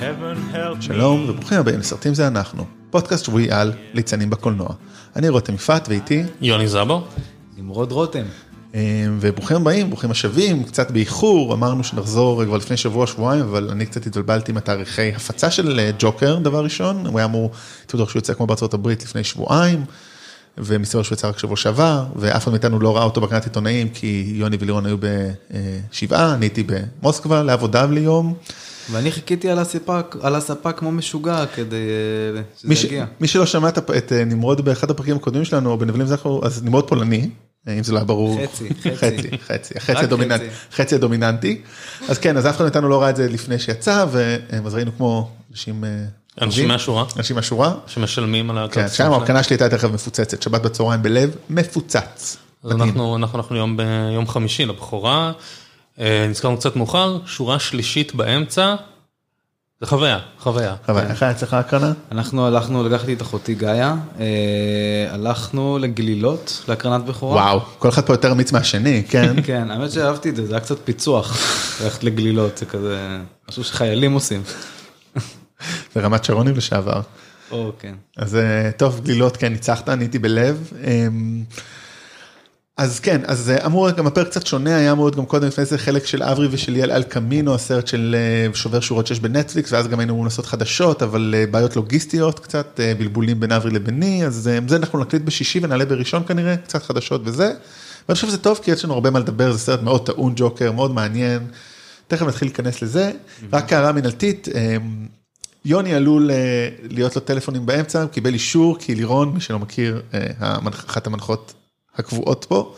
Heaven help שלום. וברוכים הבאים לסרטים זה אנחנו, פודקאסט שבועי על ליצנים בקולנוע. אני רותם יפעת ואיתי, יוני זבור. נמרוד רותם. אה, וברוכים הבאים, ברוכים השבים, קצת באיחור, אמרנו שנחזור כבר לפני שבוע, שבועיים, אבל אני קצת התבלבלתי עם התאריכי הפצה של אה, ג'וקר, דבר ראשון, הוא היה אמור, הייתי בטוח שהוא יוצא כמו בארצות הברית לפני שבועיים, ומסתבר שהוא יצא רק שבוע שעבר, ואף אחד מאיתנו לא ראה אותו בקנת עיתונאים, כי יוני ולירון היו בשבעה, אני הייתי במוסקבה לעבודה ליום. ואני חיכיתי על הספה, על הספה כמו משוגע כדי אה, מי, שזה. יגיע. מי שלא שמע את את אה, נמרוד באחד הפרקים הקודמים שלנו, בנבלים זכרו, אז נמרוד פולני, אה, אם זה לא היה ברור. חצי, חצי. חצי, חצי, הדומיננטי, חצי. חצי הדומיננטי. אז כן, אז אף אחד מאיתנו לא ראה את זה לפני שיצא, ואז ראינו כמו אנשים... אנשים מהשורה אנשים מהשורה. שמשלמים על כן, הכרטיסים שם שלהם. ההקרנה שלי הייתה תכף מפוצצת, שבת בצהריים בלב, מפוצץ. אז אנחנו אנחנו אנחנו יום ביום חמישי לבכורה. אה, נזכרנו קצת מאוחר, שורה שלישית באמצע. זה חוויה, חוויה. אבל איך היה אצלך ההקרנה? אנחנו הלכנו, לקחתי את אחותי גאיה, אה, הלכנו לגלילות, להקרנת בכורה. וואו, כל אחד פה יותר אמיץ מהשני, כן? כן, האמת שאהבתי את זה, זה היה קצת פיצוח, ללכת לגלילות, זה כזה משהו שחיילים עושים. ברמת שרונים לשעבר. או, כן. אז אה, טוב, גלילות, כן, ניצחת, אני הייתי בלב. אז כן, אז אמור גם הפרק קצת שונה, היה אמור להיות גם קודם לפני זה חלק של אברי ושל ליאל אל קמינו, הסרט של אה, שובר שורות שיש בנטפליקס, ואז גם היינו אמורים לעשות חדשות, אבל אה, בעיות לוגיסטיות קצת, אה, בלבולים בין אברי לביני, אז אה, זה אנחנו נקליט בשישי ונעלה בראשון כנראה, קצת חדשות וזה. ואני חושב שזה טוב, כי יש לנו הרבה מה לדבר, זה סרט מאוד טעון ג'וקר, מאוד מעניין. תכף נתחיל להיכנס לזה. רק הערה מנהלתית, יוני עלול להיות לו טלפונים באמצע, הוא קיבל אישור, כי לירון, מי שלא מכיר, אחת המנחות הקבועות פה,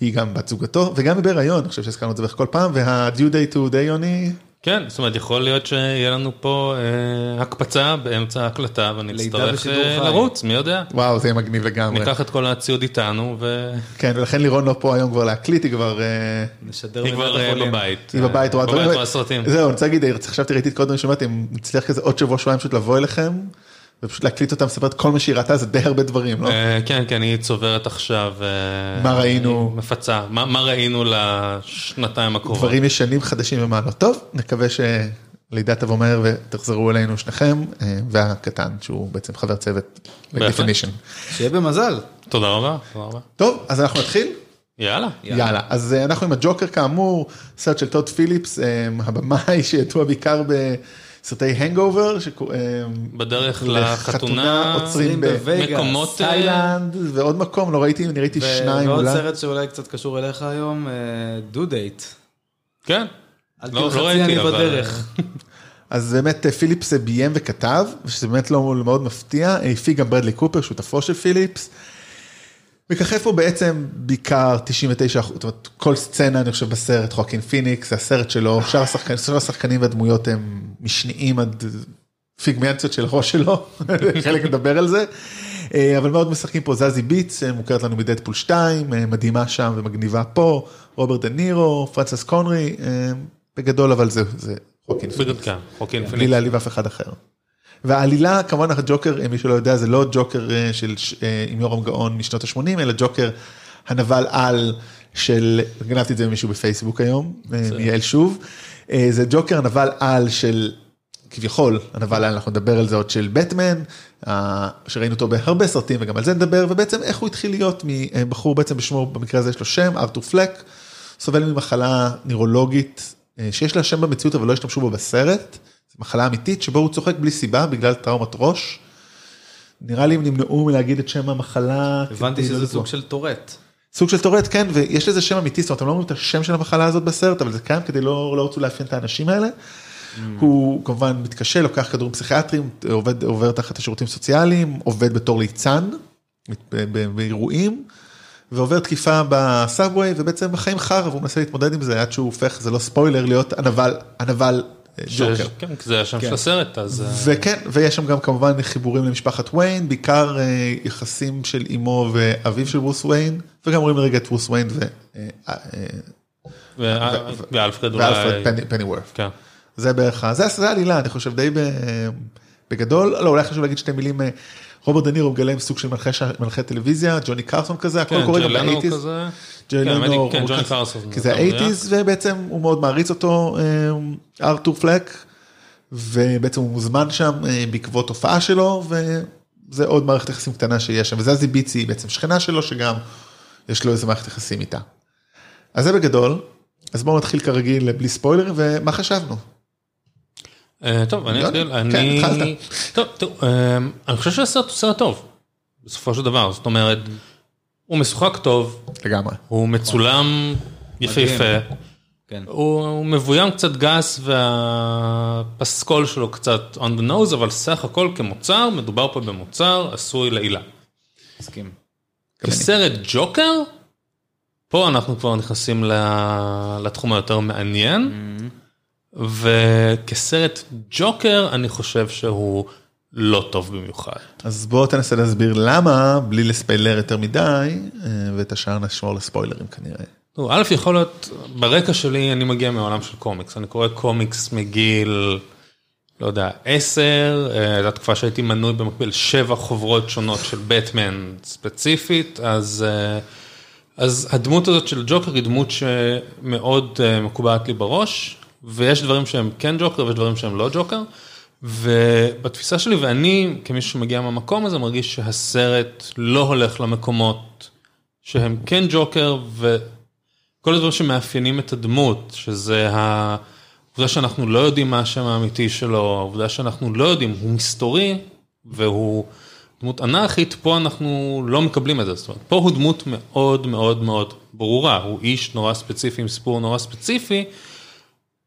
היא גם בת זוגתו, וגם היא בהיריון, אני חושב שהזכרנו את זה בערך כל פעם, וה-due day to day, יוני, כן, זאת אומרת יכול להיות שיהיה לנו פה אה, הקפצה באמצע ההקלטה ונצטרך בשידור אה. לרוץ, מי יודע. וואו, זה יהיה מגניב לגמרי. ניקח את כל הציוד איתנו והיא כן, ולכן לירון לא פה היום כבר להקליט, היא כבר... אה, נשדר כבר מבית אה. בבית. היא בבית, רואה בבית דברים. רואה סרטים. זהו, אני רוצה להגיד, חשבתי, ראיתי את קודם שמעתי, אם נצליח כזה עוד שבוע, שבועיים פשוט לבוא אליכם, ופשוט להקליט אותם, מספרת כל מה שהיא ראתה, זה די הרבה דברים, לא? אה, כן, כן, היא צוברת עכשיו. אה, מה ראינו? מפצה. מה מה ראינו לשנתיים הקרובות? דברים ישנים, חדשים ומה לא. טוב, נקווה שלידה תבוא מהר ותחזרו אלינו שניכם, אה, והקטן, שהוא בעצם חבר צוות בהחלט. ב-definition. שיהיה במזל. תודה רבה, תודה רבה. טוב, אז אנחנו נתחיל? יאללה. יאללה. אז אנחנו עם הג'וקר כאמור, סרט של טוד פיליפס, הבמאי שידוע בעיקר בסרטי Hangover, בדרך לחתונה. עוצרים בווגאס, מקומות... אה, ועוד מקום, לא ראיתי, אני ראיתי שניים ועוד אולי. סרט שאולי קצת קשור אליך היום, דו דייט. כן. לא- תהיו לא ראיתי, אבל- בדרך. אז באמת אה, פיליפס אה, ביים וכתב, שזה באמת לא מאוד מפתיע, אה, הפיק גם ברדלי קופר, שותפו של פיליפס. מככב פה בעצם בעיקר 99 אחוז, זאת אומרת כל סצנה אני חושב בסרט, חואקין פיניקס, זה הסרט שלו, שאר השחקנים, שאר השחקנים והדמויות הם משניים עד פיגמנציות של הראש שלו, חלק מדבר על זה, אה, אבל מאוד משחקים פה זאזי אה, מוכרת לנו מ Deadpool 2, אה, מדהימה שם ומגניבה פה, רוברט דה נירו, פרנסס קונרי, אה, בגדול אבל זה, זה חואקין פיניקס. בגלל כן, חואקין בלי פיניקס. להעליב אף אחד אחר. והעלילה, כמובן הג'וקר, מי שלא יודע, זה לא ג'וקר אה, של אה, עם יורם גאון משנות ה-80, אלא ג'וקר הנבל על של, גנבתי את זה ממישהו בפייסבוק היום, אה, מיעל שוב, זה ג'וקר הנבל על של, כביכול, הנבל על, אנחנו נדבר על זה עוד של בטמן, שראינו אותו בהרבה סרטים וגם על זה נדבר, ובעצם איך הוא התחיל להיות מבחור בעצם בשמו, במקרה הזה יש לו שם, ארתור פלק, סובל ממחלה נירולוגית, שיש לה שם במציאות אבל לא השתמשו בו בסרט. מחלה אמיתית שבו הוא צוחק בלי סיבה בגלל טראומת ראש. נראה לי הם נמנעו מלהגיד את שם המחלה. הבנתי לא שזה לפגוע. סוג של טורט. סוג של טורט, כן, ויש לזה שם אמיתי, זאת אומרת, הם לא אומרים את השם של המחלה הזאת בסרט, אבל זה קיים כדי לא, לא רצו לאפיין את האנשים האלה. הוא כמובן מתקשה, לוקח כדורים פסיכיאטריים, עובד, עובר תחת השירותים סוציאליים, עובד בתור ליצן, באירועים, ועובר תקיפה בסאבווי, ובעצם החיים חרא, והוא מנסה להתמודד עם זה עד שהוא הופך, זה לא ספוילר, להיות הנבל, הנבל ג'וקר. כן, זה השם של הסרט, אז... אה, וכן, ויש שם גם כמובן חיבורים למשפחת ויין, בעיקר אה, יחסים של אמו ואביו של ברוס ויין, וגם רואים לרגע את ברוס ויין אה, ואלפרד פני- פניוורת'. כן. זה בערך, זה העלילה, אני חושב די בגדול, לא, אולי חשוב להגיד שתי מילים, רוברט דנירו מגלם סוג של מנחה טלוויזיה, ג'וני קרסון כזה, הכל כן, קורה גם ב eighties. כן, כן, ג'וני קרסון. כי זה. ה eighties, ובעצם הוא מאוד מעריץ אותו, אה, ארתור פלק, ובעצם הוא מוזמן שם אה, בעקבות הופעה שלו, וזה עוד מערכת יחסים קטנה שיש שם, וזאזי ביץ היא בעצם שכנה שלו, שגם יש לו איזה מערכת יחסים איתה. אז זה בגדול, אז בואו נתחיל כרגיל בלי ספוילרים, ומה חשבנו? אה, טוב, אני אתחיל, כן, אני... התחלת. טוב, טוב, אה, אני חושב שהסרט הוא סרט טוב, בסופו של דבר, זאת אומרת, הוא משוחק טוב, לגמרי. הוא מצולם יפהפה, כן. הוא הוא מבוים קצת גס והפסקול שלו קצת on the nose, אבל סך הכל כמוצר, מדובר פה במוצר עשוי לעילה. מסכים. כסרט ג'וקר, פה אנחנו כבר נכנסים לתחום היותר מעניין, וכסרט ג'וקר אני חושב שהוא לא טוב במיוחד. אז בואו תנסה להסביר למה, בלי לספיילר יותר מדי, אה, ואת השאר נשמור לספוילרים כנראה. א', יכול להיות, ברקע שלי אני מגיע מעולם של קומיקס, אני קורא קומיקס מגיל, לא יודע, עשר, אה, זו התקופה שהייתי מנוי במקביל שבע חוברות שונות של בטמן ספציפית, אז, אה, אז הדמות הזאת של ג'וקר היא דמות שמאוד מקובעת לי בראש, ויש דברים שהם כן ג'וקר ויש דברים שהם לא ג'וקר, ובתפיסה שלי, ואני כמישהו שמגיע מהמקום הזה, מרגיש שהסרט לא הולך למקומות שהם כן ג'וקר, ו... כל הדברים שמאפיינים את הדמות, שזה העובדה שאנחנו לא יודעים מה השם האמיתי שלו, העובדה שאנחנו לא יודעים, הוא מסתורי והוא דמות אנרכית, פה אנחנו לא מקבלים את זה, זאת אומרת, פה הוא דמות מאוד מאוד מאוד ברורה, הוא איש נורא ספציפי עם סיפור נורא ספציפי,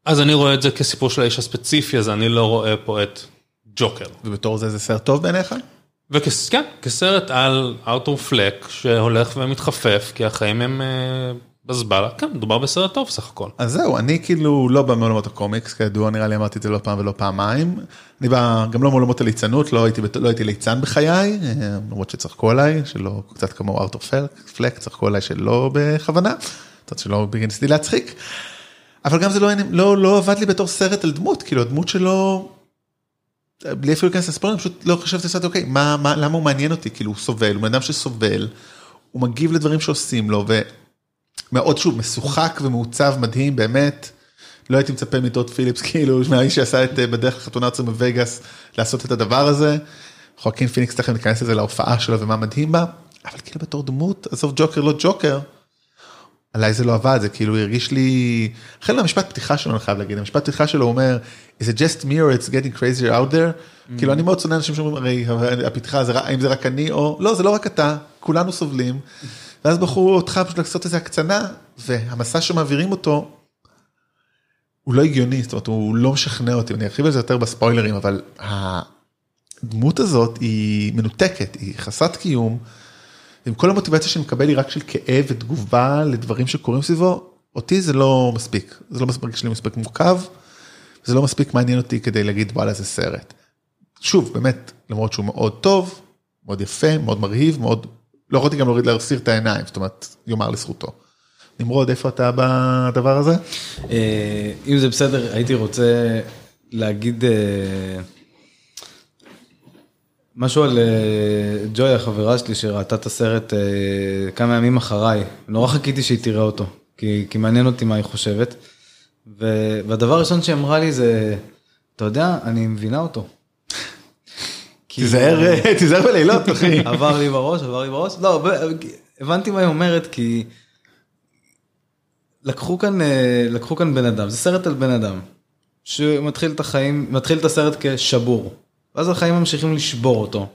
אז אני רואה את זה כסיפור של האיש הספציפי הזה, אני לא רואה פה את ג'וקר. ובתור זה זה סרט טוב בעיניך? וכן, כסרט על ארתור פלק שהולך ומתחפף, כי החיים הם אה, בזבלה, כן, מדובר בסרט טוב סך הכל. אז זהו, אני כאילו לא בא מעולמות הקומיקס, כידוע, נראה לי אמרתי את זה לא פעם ולא פעמיים. אני בא גם לא מעולמות הליצנות, לא הייתי, לא הייתי ליצן בחיי, אה, למרות שצחקו עליי, שלא, קצת כמו ארתור פלק, צחקו עליי שלא בכוונה, קצת שלא ניסיתי להצחיק. אבל גם זה לא, לא, לא עבד לי בתור סרט על דמות, כאילו הדמות שלו, בלי אפילו להיכנס לספורט, פשוט לא חשבתי לעשות, אוקיי, מה, מה, למה הוא מעניין אותי, כאילו הוא סובל, הוא בן אדם שסובל, הוא מגיב לדברים שעושים לו, ומאוד שוב, משוחק ומעוצב מדהים, באמת. לא הייתי מצפה מטוד פיליפס, כאילו, מהאיש שעשה את אה, בדרך לחתונה ארצה בווגאס, לעשות את הדבר הזה. חואקין פיניקס תכף ניכנס לזה להופעה שלו ומה מדהים בה, אבל כאילו בתור דמות, עזוב ג'וקר לא ג'וקר, עליי זה לא עבד, זה כאילו הרגיש לי, החל מהמשפט פתיחה שלו אני חייב להגיד, המשפט פתיחה שלו אומר, is it just me or it's getting crazier out there, כאילו אני מאוד שונא אנשים שאומרים, הרי הפתיחה זה, האם זה רק אני או, לא זה לא רק אתה, כולנו סובלים, ואז בחרו אותך פשוט לעשות איזה הקצנה, והמסע שמעבירים אותו, הוא לא הגיוני, זאת אומרת הוא לא משכנע אותי, אני ארחיב על זה יותר בספוילרים, אבל הדמות הזאת היא מנותקת, היא חסרת קיום. עם כל המוטיבציה שאני מקבל היא רק של כאב ותגובה לדברים שקורים סביבו, אותי זה לא מספיק, זה לא מספיק שלי מספיק מורכב, זה לא מספיק מעניין אותי כדי להגיד וואלה זה סרט. שוב, באמת, למרות שהוא מאוד טוב, מאוד יפה, מאוד מרהיב, מאוד, לא יכולתי גם להוריד להסיר את העיניים, זאת אומרת, יאמר לזכותו. נמרוד, איפה אתה בדבר הזה? אה, אם זה בסדר, הייתי רוצה להגיד אה, משהו על אה, ג'וי, החברה שלי, שראתה את הסרט אה, כמה ימים אחריי. נורא חיכיתי שהיא תראה אותו, כי, כי מעניין אותי מה היא חושבת. ו- והדבר הראשון שהיא אמרה לי זה, אתה יודע, אני מבינה אותו. תיזהר, אה, תיזהר בלילות, אחי. עבר לי בראש, עבר לי בראש. לא, הבנתי מה היא אומרת, כי לקחו כאן, לקחו כאן בן אדם, זה סרט על בן אדם, שמתחיל את החיים, מתחיל את הסרט כשבור, ואז החיים ממשיכים לשבור אותו.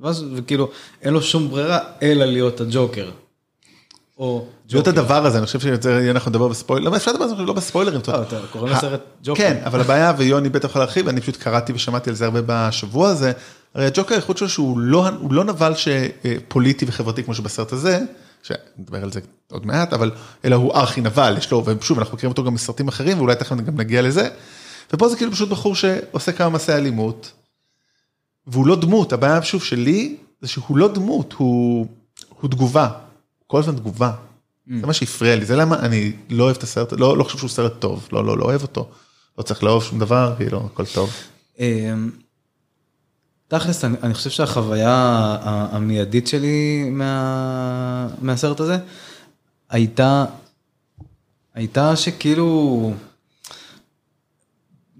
ואז, וכאילו, אין לו שום ברירה אלא להיות הג'וקר. או להיות הדבר הזה, אני חושב שיותר יהיה נכון לדבר בספוילר, לא, אפשר לדבר על זה לא בספוילרים. אה, אתה קורא ה- לסרט ג'וקר. כן, אבל הבעיה, ויוני בטח יכול להרחיב, אני פשוט קראתי ושמעתי על זה הרבה בשבוע הזה, הרי הג'וקר היחוד שלו שהוא לא, לא נבל שפוליטי וחברתי כמו שבסרט הזה, שנדבר על זה עוד מעט, אבל אלא הוא ארכי נבל, יש לו, ושוב, אנחנו מכירים אותו גם בסרטים אחרים, ואולי תכף גם נגיע לזה, ופה זה כאילו פשוט בחור שעושה כמה מעשי אלימות, והוא לא דמות, הבעיה שוב שלי, זה שהוא לא דמות, הוא, הוא תגובה, כל הזמן תגובה. זה מה שהפריע לי, זה למה אני לא אוהב את הסרט, לא, לא חושב שהוא סרט טוב, לא, לא, לא אוהב אותו. לא צריך לאהוב שום דבר, כאילו, הכל טוב. אמ, תכלס, אני, אני חושב שהחוויה המיידית שלי מה, מהסרט הזה הייתה, הייתה שכאילו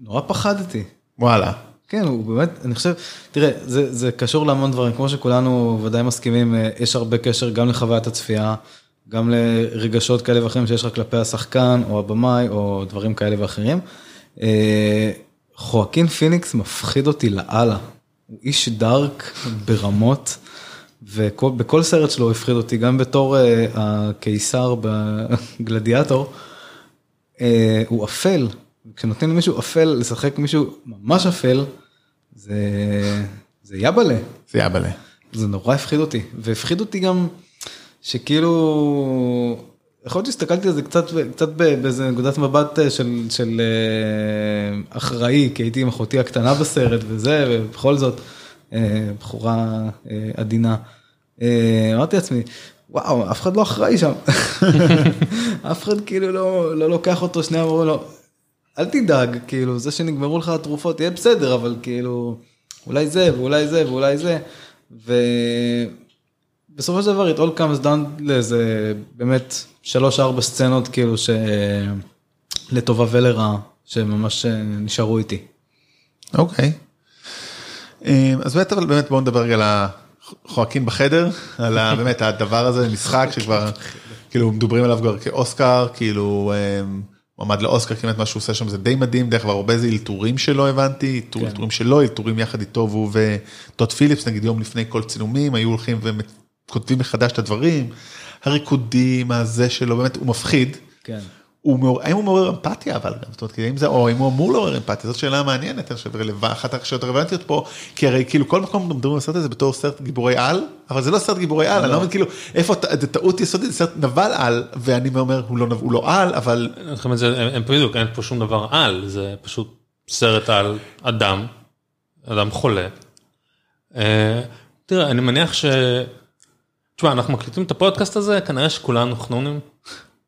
נורא פחדתי. וואלה. כן, הוא באמת, אני חושב, תראה, זה, זה קשור להמון דברים, כמו שכולנו ודאי מסכימים, אה, יש הרבה קשר גם לחוויית הצפייה, גם לרגשות כאלה ואחרים שיש לך כלפי השחקן, או הבמאי, או דברים כאלה ואחרים. אה, חואקין פיניקס מפחיד אותי לאללה, הוא איש דארק ברמות, ובכל סרט שלו הוא הפחיד אותי, גם בתור אה, הקיסר בגלדיאטור, הוא אפל, כשנותנים למישהו אפל לשחק מישהו ממש אפל, זה, זה יבלה. זה יבלה. זה נורא הפחיד אותי, והפחיד אותי גם שכאילו, יכול להיות שהסתכלתי על זה קצת, קצת באיזה נקודת מבט אה, של, של אה, אחראי, כי הייתי עם אחותי הקטנה בסרט וזה, ובכל זאת, אה, בחורה עדינה. אמרתי לעצמי, וואו, אף אחד לא אחראי שם. אף אחד כאילו לא, לא לוקח אותו, שנייה אמרו לו, אל תדאג, כאילו, זה שנגמרו לך התרופות יהיה בסדר, אבל כאילו, אולי זה, ואולי זה, ואולי זה. ובסופו של דבר, it all comes down לאיזה, באמת, שלוש-ארבע סצנות, כאילו, ש... לטובה ולרעה, שממש אה, נשארו איתי. אוקיי. אה, אז באמת, אבל באמת בואו נדבר רגע על החועקים בחדר, על באמת הדבר הזה, משחק שכבר, כאילו, מדברים עליו כבר כאוסקר, כאילו... מועמד לאוסקר כמעט מה שהוא עושה שם זה די מדהים דרך אגב הרבה זה אלתורים שלו הבנתי כן. אלתורים שלו אלתורים יחד איתו והוא וטוד פיליפס נגיד יום לפני כל צילומים היו הולכים וכותבים מחדש את הדברים הריקודים הזה שלו באמת הוא מפחיד. כן. הוא מעורר, האם הוא מעורר אמפתיה אבל גם, זאת אומרת, אם זה, או אם הוא אמור לעורר אמפתיה, זאת שאלה מעניינת, אני חושב, אחת השאלות הרלוונטיות פה, כי הרי כאילו כל מקום מדברים על הסרט הזה בתור סרט גיבורי על, אבל זה לא סרט גיבורי על, אני לא מבין כאילו, איפה, זה טעות יסודית, זה סרט נבל על, ואני אומר, הוא לא, הוא לא על, אבל... הם בדיוק, אין פה שום דבר על, זה פשוט סרט על אדם, אדם חולה. אה, תראה, אני מניח ש... תשמע, אנחנו מקליטים את הפודקאסט הזה, כנראה שכולנו חנונים.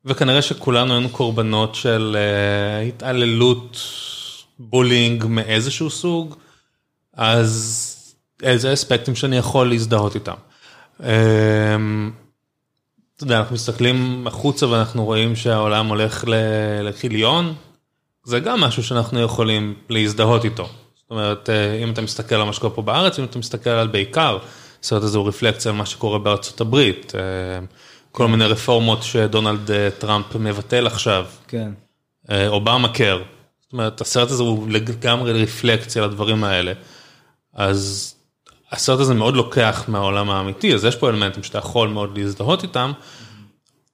וכנראה שכולנו היינו קורבנות של uh, התעללות, בולינג מאיזשהו סוג, אז איזה אספקטים שאני יכול להזדהות איתם. Um, אתה יודע, אנחנו מסתכלים החוצה ואנחנו רואים שהעולם הולך לכיליון, זה גם משהו שאנחנו יכולים להזדהות איתו. זאת אומרת, אה, אם אתה מסתכל על מה שקורה פה בארץ, אם אתה מסתכל על בעיקר, הסרט הזה הוא רפלקציה על מה שקורה בארצות הברית. כל מיני רפורמות שדונלד אה, טראמפ מבטל עכשיו. כן. אה, אובמה קר. זאת אומרת, הסרט הזה הוא לגמרי רפלקציה לדברים האלה. אז הסרט הזה מאוד לוקח מהעולם האמיתי, אז יש פה אלמנטים שאתה יכול מאוד להזדהות איתם,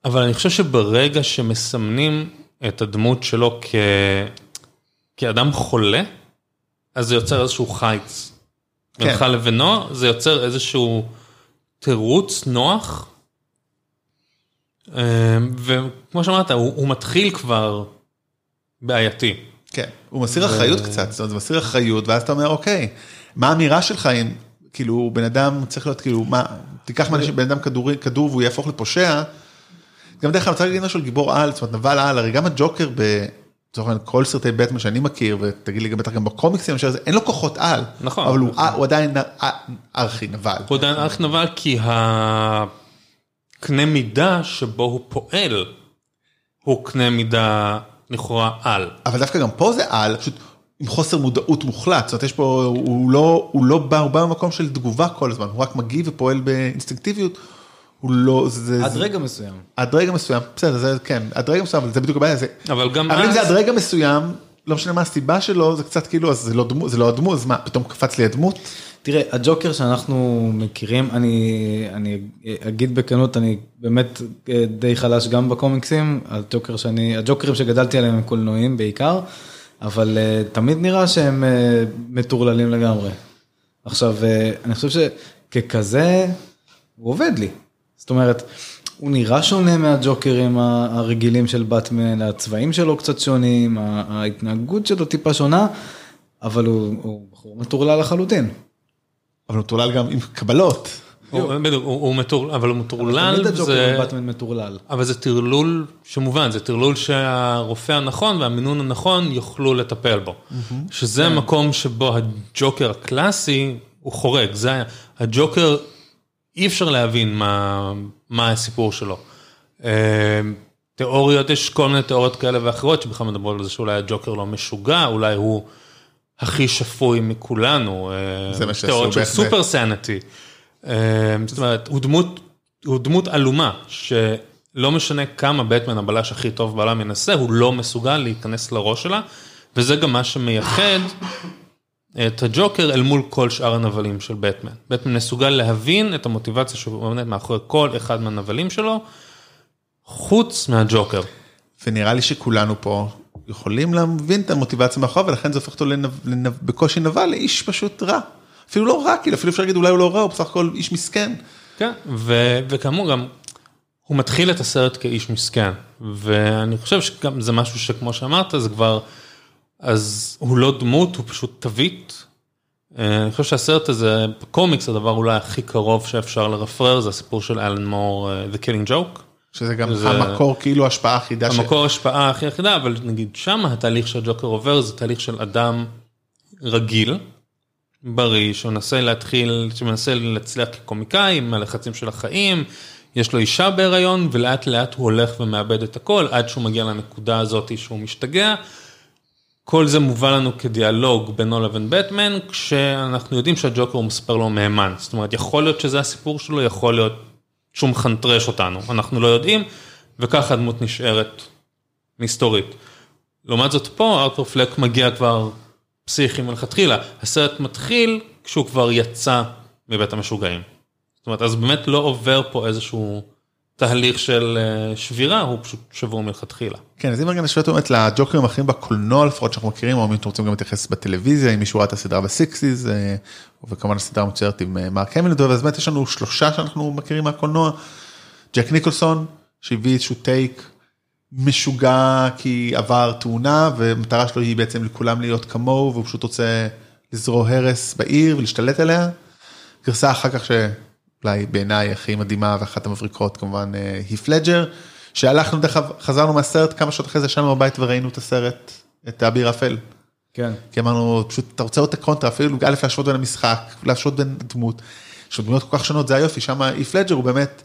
אבל אני חושב שברגע שמסמנים את הדמות שלו כ... כאדם חולה, אז זה יוצר איזשהו חיץ. כן. בינך לבינו, זה יוצר איזשהו תירוץ נוח וכמו שאמרת, הוא, הוא מתחיל כבר בעייתי. כן, הוא מסיר אחריות קצת, זאת אומרת, זה מסיר אחריות, ואז אתה אומר, אוקיי, מה האמירה שלך אם, כאילו, בן אדם צריך להיות, כאילו, מה, תיקח בן אדם כדור, כדור והוא יהפוך לפושע, גם דרך אגב, אני רוצה להגיד משהו על גיבור על, זאת אומרת, נבל על, הרי גם הג'וקר ב... לצורך העניין כל סרטי בטמן שאני מכיר ותגיד לי גם בטח גם בקומיקסים אין לו כוחות על נכון אבל הוא, הוא עדיין ארכי נבל. הוא עדיין ארכי נבל כי הקנה מידה שבו הוא פועל, הוא קנה מידה לכאורה על. אבל דווקא גם פה זה על, פשוט עם חוסר מודעות מוחלט, זאת אומרת יש פה, הוא לא, הוא לא בא, הוא בא במקום של תגובה כל הזמן, הוא רק מגיב ופועל באינסטינקטיביות. הוא לא, זה... עד זה, רגע מסוים. עד רגע מסוים, בסדר, זה כן, עד רגע מסוים, אבל זה בדיוק הבעיה, זה... אבל גם אבל אז... אם זה עד רגע מסוים, לא משנה מה הסיבה שלו, זה קצת כאילו, אז זה לא דמות, זה לא הדמות, אז מה, פתאום קפץ לי הדמות? תראה, הג'וקר שאנחנו מכירים, אני, אני אגיד בכנות, אני באמת אה, די חלש גם בקומיקסים, הג'וקר שאני, הג'וקרים שגדלתי עליהם הם קולנועים בעיקר, אבל uh, תמיד נראה שהם uh, מטורללים לגמרי. עכשיו, uh, אני חושב שככזה, הוא עובד לי. זאת אומרת, הוא נראה שונה מהג'וקרים הרגילים של באטמן, הצבעים שלו קצת שונים, ההתנהגות שלו טיפה שונה, אבל הוא, הוא בחור מטורלל לחלוטין. אבל הוא מטורלל גם עם קבלות. הוא מטורלל, אבל הוא מטורלל, אבל זה טרלול שמובן, זה טרלול שהרופא הנכון והמינון הנכון יוכלו לטפל בו. שזה כן. המקום שבו הג'וקר הקלאסי הוא חורג, זה הג'וקר, אי אפשר להבין מה הסיפור שלו. תיאוריות, יש כל מיני תיאוריות כאלה ואחרות שבכלל מדברות על זה שאולי הג'וקר לא משוגע, אולי הוא הכי שפוי מכולנו. אה, זה מה שעשו תיאוריות של בהחלט. סופר סנטי. זאת אומרת, הוא דמות, הוא דמות עלומה, שלא משנה כמה בטמן הבלש הכי טוב בעולם ינסה, הוא לא מסוגל להיכנס לראש שלה, וזה גם מה שמייחד את הג'וקר אל מול כל שאר הנבלים של בטמן. בטמן מסוגל להבין את המוטיבציה שעומדת מאחורי כל אחד מהנבלים שלו, חוץ מהג'וקר. ונראה לי שכולנו פה יכולים להבין את המוטיבציה מאחוריו, ולכן זה הופך אותו לנב, לנב, בקושי נבל לאיש פשוט רע. אפילו לא רע, כאילו, אפילו אפשר להגיד אולי הוא לא רע, הוא בסך הכל איש מסכן. כן, וכאמור גם, הוא מתחיל את הסרט כאיש מסכן, ואני חושב שגם זה משהו שכמו שאמרת, זה כבר, אז הוא לא דמות, הוא פשוט תווית. אה, אני חושב שהסרט הזה, בקומיקס הדבר אולי הכי קרוב שאפשר לרפרר, זה הסיפור של אלן מור, אה, The Killing Joke. שזה גם זה- המקור, כאילו ההשפעה היחידה ש... המקור ההשפעה הכי יחידה, אבל נגיד שם התהליך שהג'וקר עובר זה תהליך של אדם רגיל, בריא, שמנסה להתחיל, שמנסה להצליח כקומיקאי עם הלחצים של החיים, יש לו אישה בהיריון ולאט לאט הוא הולך ומאבד את הכל עד שהוא מגיע לנקודה הזאת שהוא משתגע. כל זה מובא לנו כדיאלוג בינו לבין בטמן, כשאנחנו יודעים שהג'וקר הוא מספר לו מהימן. זאת אומרת, יכול להיות שזה הסיפור שלו, יכול להיות שהוא מחנטרש אותנו, אנחנו לא יודעים, וככה הדמות נשארת מסתורית. לעומת זאת פה, ארתור פלק מגיע כבר פסיכי מלכתחילה. הסרט מתחיל כשהוא כבר יצא מבית המשוגעים. זאת אומרת, אז באמת לא עובר פה איזשהו תהליך של אה, שבירה, הוא פשוט שבור מלכתחילה. כן, אז אם רגע נשווה באמת לג'וקרים האחרים בקולנוע לפחות שאנחנו מכירים, או אם אתם רוצים גם להתייחס בטלוויזיה, אם מישהו ראה את הסדרה בסיקסיס, אה, וכמובן הסדרה מצוירת עם אה, מרק המילדו, אז באמת יש לנו שלושה שאנחנו מכירים מהקולנוע, ג'ק ניקולסון, שהביא איזשהו טייק משוגע כי עבר תאונה, ומטרה שלו היא בעצם לכולם להיות כמוהו, והוא פשוט רוצה לזרוע הרס בעיר ולהשתלט עליה. גרסה אחר כך שאולי בעיניי הכי מדהימה ואחת המבריקות כמובן אה, הית' לדג'ר, שהלכנו דרך אגב, חזרנו מהסרט כמה שעות אחרי זה ישבנו בבית וראינו את הסרט, את האביר האפל. כן. כי אמרנו פשוט אתה רוצה לראות את הקונטרה אפילו א' להשוות בין המשחק, להשוות בין דמות, יש לו דמויות כל כך שונות זה היופי, שם הית' לדג'ר הוא באמת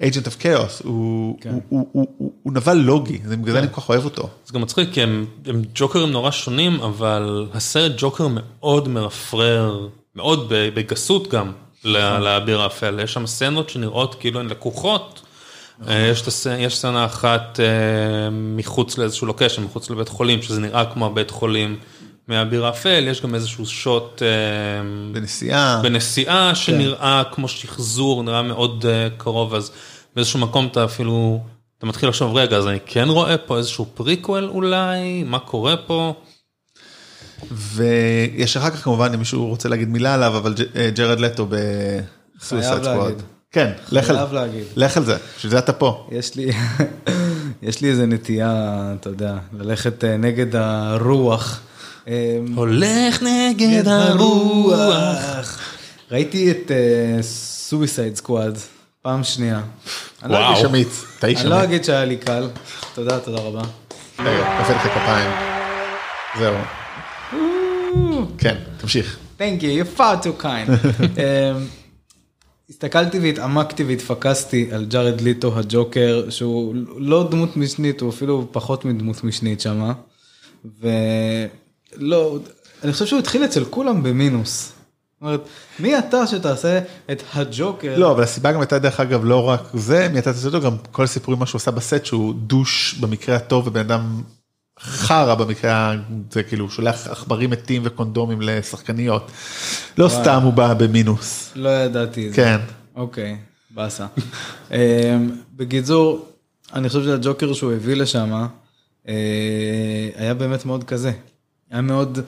agent of chaos, הוא, כן. הוא, הוא, הוא, הוא, הוא נבל לוגי, זה בגלל זה אני כל כך אוהב אותו. זה גם מצחיק כי הם, הם ג'וקרים נורא שונים, אבל הסרט ג'וקר מאוד מרפרר, מאוד בגסות גם, לאביר האפל. יש שם סצנות שנראות כאילו הן לקוחות. אה, יש, סצנה אחת אה, מחוץ לאיזשהו location, מחוץ לבית חולים, שזה נראה כמו הבית חולים מהאביר האפל, יש גם איזשהו שוט אה, בנסיעה, בנסיעה שנראה כמו שחזור, נראה מאוד קרוב, אז באיזשהו מקום אתה אפילו, אתה מתחיל לחשוב, רגע, אז אני כן רואה פה איזשהו פריקוול אולי, מה קורה פה? ויש אחר כך כמובן אם מישהו רוצה להגיד מילה עליו, אבל אה, ג'רד לטו ב Suicide Squad. כן, לך על, להגיד. לך על זה, בשביל זה אתה פה. יש לי, יש לי איזה נטייה, אתה יודע, ללכת אה, נגד הרוח. אה, הולך נגד הרוח. ראיתי את Suicide Squad פעם שנייה. אני לא וואו. איש אמיץ, אתה איש אני לא אמיץ. אגיד שהיה לי קל, תודה, תודה רבה. רגע, נופל לך כפיים. זהו. כן, תמשיך. Thank you, you're far too kind. אמ, הסתכלתי והתעמקתי והתפקסתי על ג'ארד לטו הג'וקר שהוא לא דמות משנית הוא אפילו פחות מדמות משנית שמה. ולא, אני חושב שהוא התחיל אצל כולם במינוס. זאת אומרת, מי אתה שתעשה את הג'וקר? לא, אבל הסיבה גם הייתה דרך אגב לא רק זה, מי אתה תעשה אותו, גם כל הסיפורים מה שהוא עשה בסט שהוא דוש במקרה הטוב ובן אדם חרא במקרה, זה כאילו שולח עכברים מתים וקונדומים לשחקניות. לא סתם הוא בא במינוס. לא ידעתי את זה. כן. אוקיי, באסה. אמ, בקיצור, אני חושב שהג'וקר שהוא הביא לשם היה באמת מאוד כזה. היה מאוד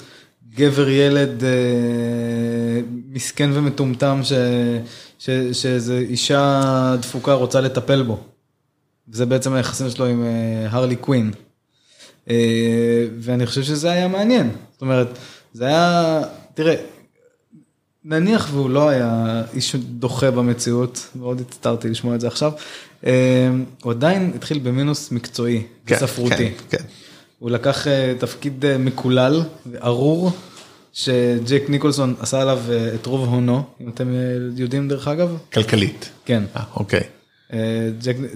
גבר ילד אה, מסכן ומטומטם ש- ש- שאיזו אישה דפוקה רוצה לטפל בו. זה בעצם היחסים שלו עם אה, הרלי קווין. אה, ואני חושב שזה היה מעניין. זאת אומרת, זה היה, תראה, נניח והוא לא היה איש דוחה במציאות, מאוד הצטערתי לשמוע את זה עכשיו, אה, הוא עדיין התחיל במינוס מקצועי כן, וספרותי. כן, כן. הוא לקח אה, תפקיד מקולל וארור, שג'ק ניקולסון עשה עליו את רוב הונו, אם אתם יודעים דרך אגב. כלכלית. כן. אה, אוקיי. אה,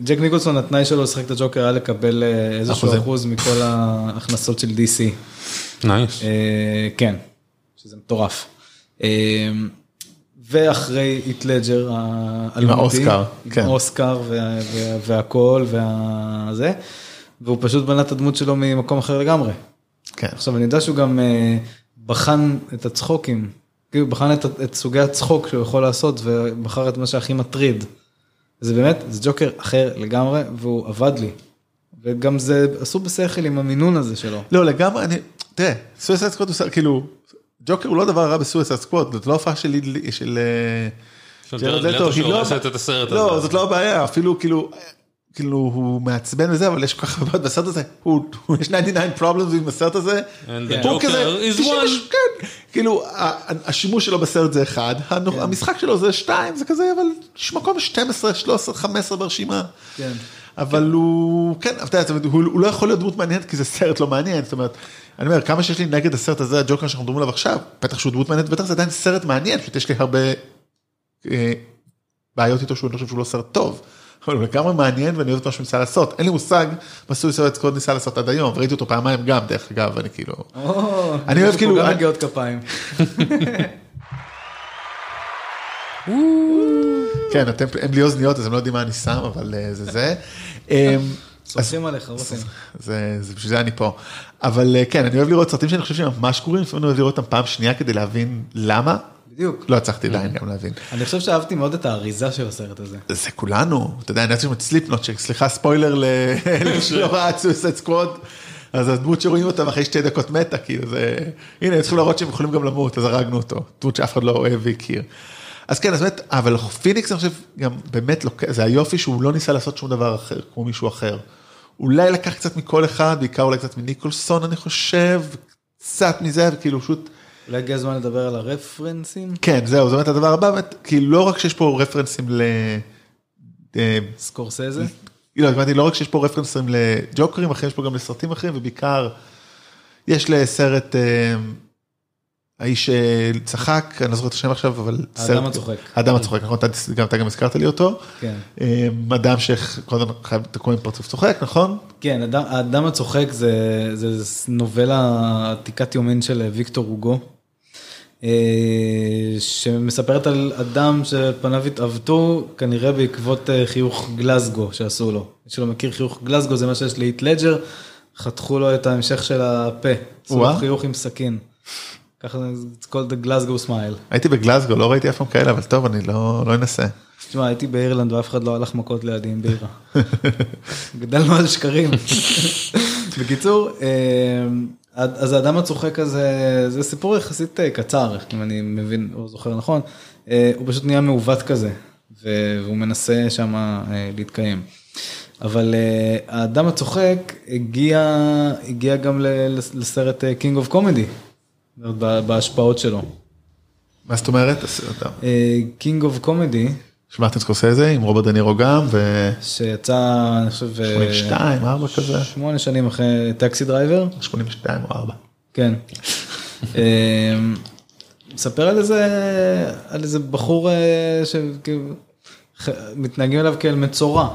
ג'ק- ניקולסון, התנאי שלו לשחק את הג'וקר היה לקבל אה, איזשהו. אחוז מכל ההכנסות של DC. נייס. אה, כן, שזה מטורף. ואחרי איט לג'ר האלמותי, האוסקר, עם כן. האוסקר וה- וה- והכל והזה, והוא פשוט בנה את הדמות שלו ממקום אחר לגמרי. כן. עכשיו אני יודע שהוא גם בחן את הצחוקים, כאילו בחן את, את סוגי הצחוק שהוא יכול לעשות ובחר את מה שהכי מטריד. זה באמת, זה ג'וקר אחר לגמרי והוא עבד לי. וגם זה עשו בשכל עם המינון הזה שלו. לא, לגמרי, אני, תראה, Suicide Squad הוא כאילו, ג'וקר הוא לא דבר רע ב Suicide Squad, זאת לא הופעה של ליד- של... אה, של ג'רד לטו, היא לא- לא. זאת לא הבעיה, אפילו כאילו, כאילו הוא מעצבן וזה, אבל יש כל כך הרבה בעיות בסרט הזה, הוא, יש 99 problems עם הסרט הזה, And the הוא Joker כזה, is 90, one. כן, כאילו, השימוש שלו בסרט זה אחד, כן. המשחק שלו זה שתיים, זה כזה, אבל יש מקום 12, 13, 15 ברשימה. כן. אבל הוא, כן, אתה יודע, הוא לא יכול להיות דמות מעניינת כי זה סרט לא מעניין, זאת אומרת, אני אומר, כמה שיש לי נגד הסרט הזה, הג'וקר שאנחנו מדברים עליו עכשיו, בטח שהוא דמות מעניינת, בטח זה עדיין סרט מעניין, פשוט יש לי הרבה אה, בעיות איתו שהוא, אני חושב שהוא לא סרט טוב, אבל הוא לגמרי מעניין ואני אוהב את מה שהוא ניסה לעשות, אין לי מושג מה סויסויד סקווד ניסה לעשות עד היום, וראיתי אותו פעמיים גם, דרך אגב, אני כאילו, אני אוהב יש פה כאילו- גם אני- מגיעות כפיים. כן, אתם, הם בלי אוזניות אז הם לא יודעים מה אני שם, אבל אה, זה זה. אה, סומכים עליך רותם. זה, בשביל זה אני פה. אבל אה, כן, אני אוהב לראות סרטים שאני חושב שהם ממש גרועים, לפעמים אני אוהב לראות אותם פעם שנייה כדי להבין למה. בדיוק. לא הצלחתי עדיין גם להבין. אני חושב שאהבתי מאוד את האריזה של הסרט הזה. זה כולנו, אתה יודע, אני יודעת את סליפנוט, סליחה ספוילר את סויסד סקווד, אז הדמות שרואים אותה אחרי שתי דקות מתה, כאילו זה, הנה, הם צריכים להראות שהם יכולים גם למות, אז הרגנו אותו, דמות שאף אחד לא אוהב והכיר. אז כן, אז באמת, אבל פיניקס אני חושב גם באמת, זה היופי שהוא לא ניסה לעשות שום דבר אחר, כמו מישהו אחר. אולי לקח קצת מכל אחד, בעיקר אולי קצת מניקולסון אני חושב, קצת מזה, וכאילו פשוט, אולי הגיע הזמן לדבר על הרפרנסים? כן, זהו, זה באמת הדבר הבא, באמת, כי לא רק שיש פה רפרנסים ל... אה, סקורסזה? לא, התכוונתי לא רק שיש פה רפרנסים לג'וקרים אחרים, יש פה גם לסרטים אחרים, ובעיקר יש לסרט אה, האיש שצחק, אני לא זוכר את השם עכשיו, אבל... האדם הצוחק. האדם הצוחק, נכון? אתה- גם אתה גם הזכרת לי אותו. כן. אה, אדם שכל הזמן חייב לקרוא עם פרצוף צוחק, נכון? כן, אדם- האדם הצוחק זה, נובלה עתיקת יומין של ויקטור הוגו, אה, שמספרת על אדם שפניו התעוותו כנראה בעקבות אה, חיוך גלסגו שעשו לו. מי שלא מכיר חיוך גלסגו זה מה שיש לאיט לג'ר, חתכו לו את ההמשך של הפה, עשו לו. חיוך עם סכין. ככה זה called the Glasgow smile. הייתי בגלסגו, לא ראיתי אף פעם כאלה, אבל טוב, אני לא לא אנסה. תשמע, הייתי באירלנד ואף אחד לא הלך מכות לידי עם בירה. גדלנו על שקרים. בקיצור, אה, אז האדם הצוחק הזה, זה סיפור יחסית אה, קצר, אם אני מבין או זוכר נכון. אה, הוא פשוט נהיה מעוות כזה, והוא מנסה שם אה, להתקיים. אבל האדם הצוחק הגיע, הגיע גם לסרט King of Comedy, בהשפעות שלו. מה זאת אומרת? King of Comedy, מרטין סקורסזה עם רוברט דנירו גם, ו... שיצא, אני חושב, אה, 82, 4 כזה. שמונה שנים אחרי Taxi Driver, 82 או 4. כן. אה, מספר על איזה, על איזה בחור אה, שכאילו, ח- מתנהגים אליו כאל מצורע.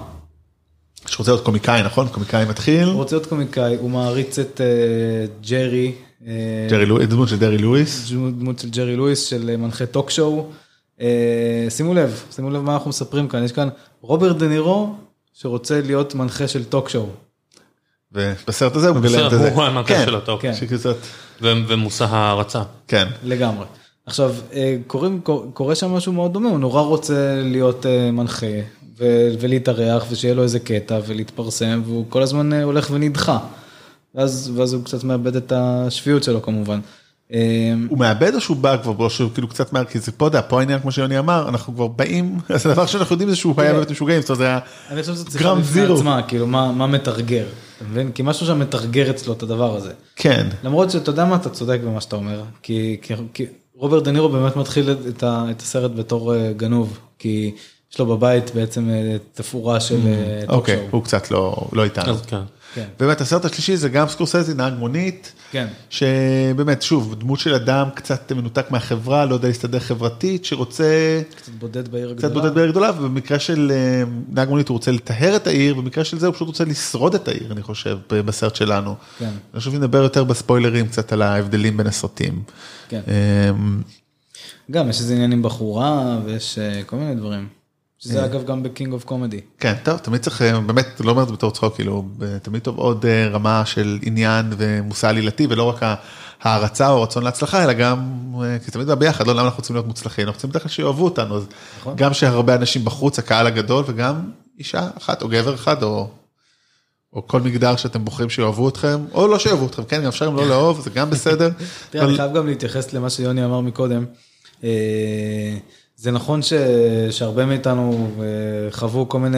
שרוצה להיות קומיקאי, נכון? קומיקאי מתחיל. הוא רוצה להיות קומיקאי, הוא מעריץ את אה, ג'רי, אה, ג'רי לואיס, דמות של ג'רי לואיס. דמות של ג'רי לואיס של אה, מנחה talk show. אה, שימו לב, שימו לב מה אנחנו מספרים כאן, יש כאן רוברט דה נירו שרוצה להיות מנחה של talk show. ובסרט הזה הוא בסרט את זה. הוא המנחה כן, של ה talk. כן. ומושא הערצה. כן. לגמרי. עכשיו, אה, קוראים, קור- קורה שם משהו מאוד דומה, הוא נורא רוצה להיות אה, מנחה ו- ולהתארח ושיהיה לו איזה קטע ולהתפרסם והוא כל הזמן הולך ונדחה. ואז, ואז הוא קצת מאבד את השפיות שלו כמובן. אה, הוא מאבד או שהוא בא כבר בו שהוא כאילו קצת מהר כי זה פה, פה העניין כמו שיוני אמר, אנחנו כבר באים, אז הדבר שאנחנו יודעים זה שהוא היה באמת משוגעים, זאת אומרת זה היה, בפני זירו. עצמה, כאילו מה, מה מתרגר, מבין? כי משהו שם מתרגר אצלו את הדבר הזה. כן, למרות שאתה יודע מה, אתה צודק במה שאתה אומר, כי, כי, כי רוברט דנירו באמת מתחיל את, הסרט בתור אה, גנוב, כי יש לו בבית בעצם אה, תפאורה של אה, אוקיי. הוא קצת לא לא איתנו. כן. באמת הסרט השלישי זה גם סקורסזי, נהג מונית. כן. שבאמת, שוב, דמות של אדם קצת מנותק מהחברה, לא יודע להסתדר חברתית, שרוצה קצת בודד בעיר קצת הגדולה. בודד בעיר גדולה, ובמקרה של אה, נהג מונית הוא רוצה לטהר את העיר, במקרה של זה הוא פשוט רוצה לשרוד את העיר, אני חושב, בסרט שלנו. כן. אני חושב שנדבר יותר בספוילרים קצת על ההבדלים בין הסרטים. כן. אמ, גם יש איזה עניין עם בחורה ויש אה, כל מיני דברים. שזה אגב גם ב King of Comedy. כן, טוב, תמיד צריך, אה, באמת, לא אומר את זה בתור צחוק, כאילו, ב- תמיד טוב עוד אה, רמה של עניין ומושא עלילתי, ולא רק הערצה או הרצון להצלחה, אלא גם, אה, כי תמיד זה ביחד, לא למה אנחנו רוצים להיות מוצלחים, אנחנו רוצים בדרך כלל שיאהבו אותנו, אז נכון. גם שהרבה אנשים בחוץ, הקהל הגדול, וגם אישה אחת או גבר אחד, או... או כל מגדר שאתם בוחרים שיאהבו אתכם, או לא שיאהבו אתכם, כן, גם אפשר גם לא לאהוב, זה גם בסדר. תראה, אני חייב גם להתייחס למה שיוני אמר מקודם. אה, זה נכון ש- שהרבה מאיתנו אה, חוו כל מיני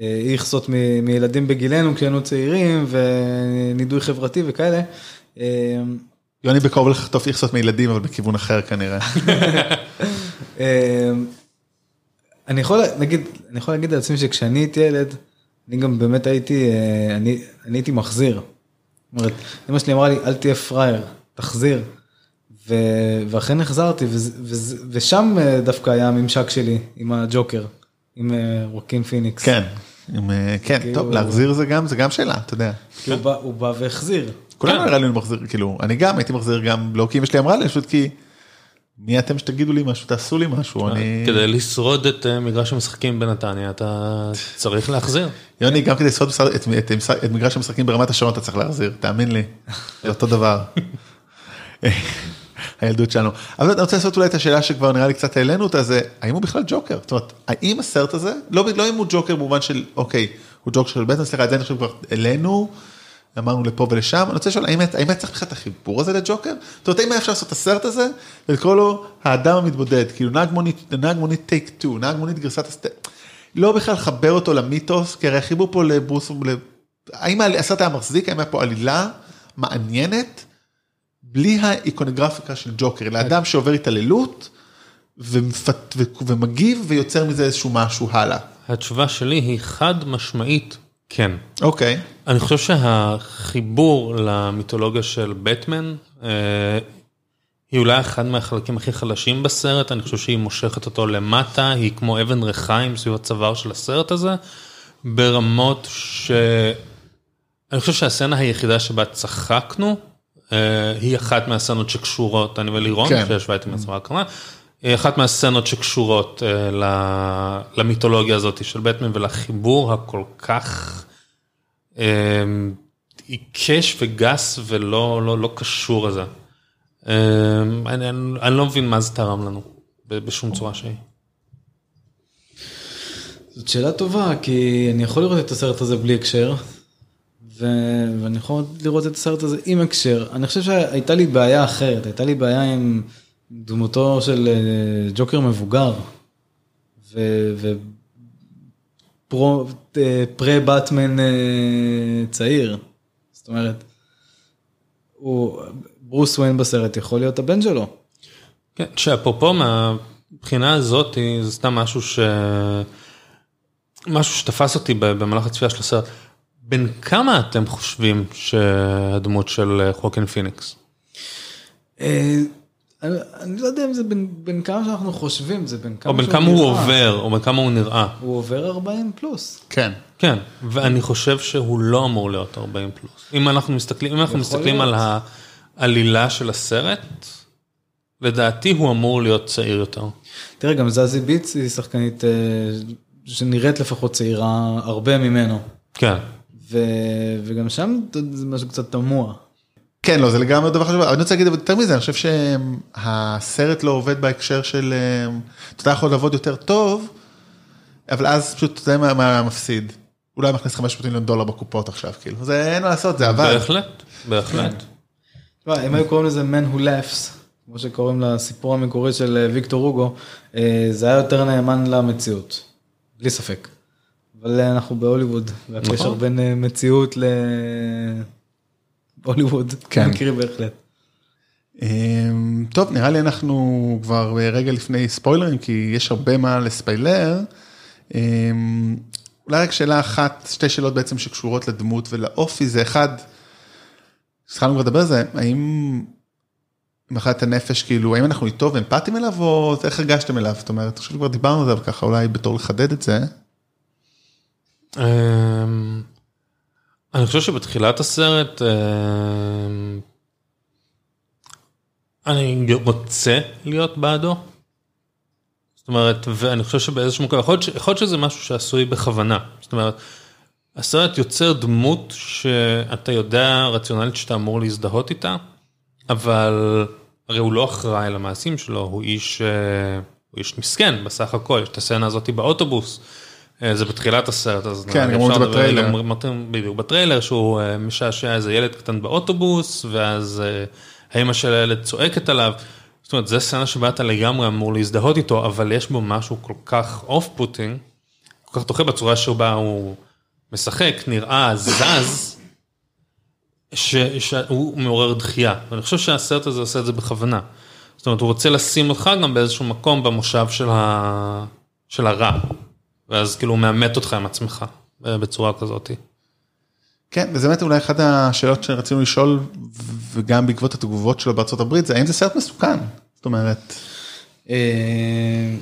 אה, איכסות מ- מילדים בגילנו כשהיינו צעירים ונידוי חברתי וכאלה. אה, יוני בקרוב לחטוף איכסות מילדים, אבל בכיוון אחר כנראה. אה, אני יכול נגיד, אני יכול להגיד לעצמי שכשאני הייתי ילד, אני גם באמת הייתי, אה, אני, אני הייתי מחזיר. זאת אומרת, אמא שלי אמרה לי, אל תהיה פראייר, תחזיר. ו, ואכן החזרתי, ושם אה, דווקא היה הממשק שלי עם הג'וקר, עם אה, חואקין פיניקס. כן, עם, אה, כן, כאילו- טוב, להחזיר זה גם, זה גם שאלה, אתה יודע. כי הוא בא, הוא בא והחזיר. כולנו נראה לי מחזיר, כאילו, אני גם הייתי מחזיר גם, לא כי אמא שלי אמרה לי, פשוט כי, מי אתם שתגידו לי משהו, תעשו לי משהו, אני... כדי לשרוד את מגרש המשחקים בנתניה אתה צריך להחזיר. יוני, גם כדי לשרוד את מגרש המשחקים ברמת השרון אתה צריך להחזיר, תאמין לי, זה אותו דבר. הילדות שלנו. אבל אני רוצה לעשות אולי את השאלה שכבר נראה לי קצת העלינו אותה, זה האם הוא בכלל ג'וקר? זאת אומרת, האם הסרט הזה, לא לא אם הוא ג'וקר במובן של, אוקיי, הוא ג'וקר של בטן, סליחה, את זה אני חושב כבר העלינו, אמרנו לפה ולשם, אני רוצה לשאול, האם היה- צריך בכלל את החיבור הזה לג'וקר? זאת אומרת, האם היה אפשר לעשות את הסרט הזה ולקרוא לו האדם המתבודד, כאילו נהג מונית, נהג מונית טייק 2, נהג מונית גרסת הסט... לא בכלל לחבר אותו למיתוס, כי הרי החיבור פה לברוס, האם הסרט היה מחזיק, האם היה פה עלילה מעניינת, בלי האיקונוגרפיקה של ג'וקר, אלא אדם שעובר התעללות, ומפת- ומגיב ויוצר מזה איזשהו משהו הלאה. התשובה שלי היא חד משמעית כן. אוקיי. אני חושב שהחיבור למיתולוגיה של בטמן אה, היא אולי אחד מהחלקים הכי חלשים בסרט, אני חושב שהיא מושכת אותו למטה, היא כמו אבן ריחיים סביב הצוואר של הסרט הזה, ברמות ש... אני חושב שהסצנה היחידה שבה צחקנו, היא אחת מהסצנות שקשורות, אני ולירון, כן. שישבה איתי מהצבא הקרנה, היא אחת מהסצנות שקשורות אה, ל- למיתולוגיה הזאת של בטמן ולחיבור הכל כך אה, עיקש וגס ולא לא, לא קשור הזה. אה, אני, אני, אני לא מבין מה זה תרם לנו ב- בשום צורה שהיא. זאת שאלה טובה, כי אני יכול לראות את הסרט הזה בלי הקשר. ואני יכול לראות את הסרט הזה עם הקשר. אני חושב שהייתה לי בעיה אחרת, הייתה לי בעיה עם דמותו של אה, ג'וקר מבוגר, ו... ו... פרו... אה, אה, צעיר. זאת אומרת, הוא... ברוס וויין בסרט יכול להיות הבן שלו. כן, שאפרופו מהבחינה הזאת זה סתם משהו ש... משהו שתפס אותי במהלך הצפייה של הסרט. בין כמה אתם חושבים שהדמות של אה, חוקן פיניקס? אה, אני אני לא יודע אם זה בין, בין כמה שאנחנו חושבים, זה בין כמה או בין כמה הוא נראה. עובר, או בין כמה הוא נראה. הוא עובר 40 פלוס. כן. כן, ואני חושב שהוא לא אמור להיות 40 פלוס. אם אנחנו מסתכלים, אם אנחנו מסתכלים על. העלילה של הסרט, לדעתי הוא אמור להיות צעיר יותר. תראה, גם זזי ביץ היא שחקנית אה, שנראית לפחות צעירה הרבה ממנו. כן. וגם שם זה משהו קצת תמוה. כן, לא, זה לגמרי דבר חשוב, אבל אני רוצה להגיד יותר מזה, אני חושב שהסרט לא עובד בהקשר של, אה, אתה יודע, יכול לעבוד יותר טוב, אבל אז פשוט, אתה יודע מה- מפסיד. אולי מכניס 500 מיליון דולר בקופות עכשיו, כאילו, זה אין מה לעשות, זה עבד. בהחלט, בהחלט. תשמע, אם היו קוראים לזה Man Who Laughs, כמו שקוראים לסיפור המקורי של אה, ויקטור הוגו, אה, זה היה יותר נאמן למציאות, בלי ספק. אבל אנחנו בהוליווד, והקשר נכון. בין מציאות להוליווד, כן. מכירי בהחלט. אמ, טוב, נראה לי אנחנו כבר רגע לפני ספוילרים, כי יש הרבה מה לספיילר. אמ, אולי רק שאלה אחת, שתי שאלות בעצם שקשורות לדמות ולאופי, זה אחד, התחלנו כבר לדבר על זה, האם מחלת הנפש, כאילו, האם אנחנו איתו ואמפתיים אליו, או איך הרגשתם אליו? זאת אומרת, חושב שכבר דיברנו על זה, אבל ככה אולי בתור לחדד את זה. אמ, אני חושב שבתחילת הסרט אמ, אני רוצה להיות בעדו. זאת אומרת, ואני חושב שבאיזשהו מקום, יכול להיות שזה משהו שעשוי בכוונה. זאת אומרת, הסרט יוצר דמות שאתה יודע רציונלית שאתה אמור להזדהות איתה, אבל הרי הוא לא אחראי למעשים שלו, הוא איש, אה, הוא איש מסכן בסך הכל, יש את הסצנה הזאת באוטובוס. אה, זה בתחילת הסרט, אז כן, זה אפשר בטריילר. גם אמרתם בדיוק בטריילר שהוא אה, משעשע איזה ילד קטן באוטובוס, ואז אה, האמא של הילד צועקת עליו. זאת אומרת, זה סצנה שבה אתה לגמרי אמור להזדהות איתו, אבל יש בו משהו כל כך off-putting, כל כך דוחה בצורה שבה הוא משחק, נראה, זז, ש- שהוא מעורר דחייה. ואני חושב שהסרט הזה עושה את זה בכוונה. זאת אומרת, הוא רוצה לשים אותך גם באיזשהו מקום במושב של, ה... של הרע, ואז כאילו הוא מאמת אותך עם עצמך אה, בצורה כזאת. כן, וזה באמת אולי אחת השאלות שרצינו לשאול, וגם בעקבות התגובות שלו בארצות הברית, זה האם זה סרט מסוכן? זאת אומרת, אה,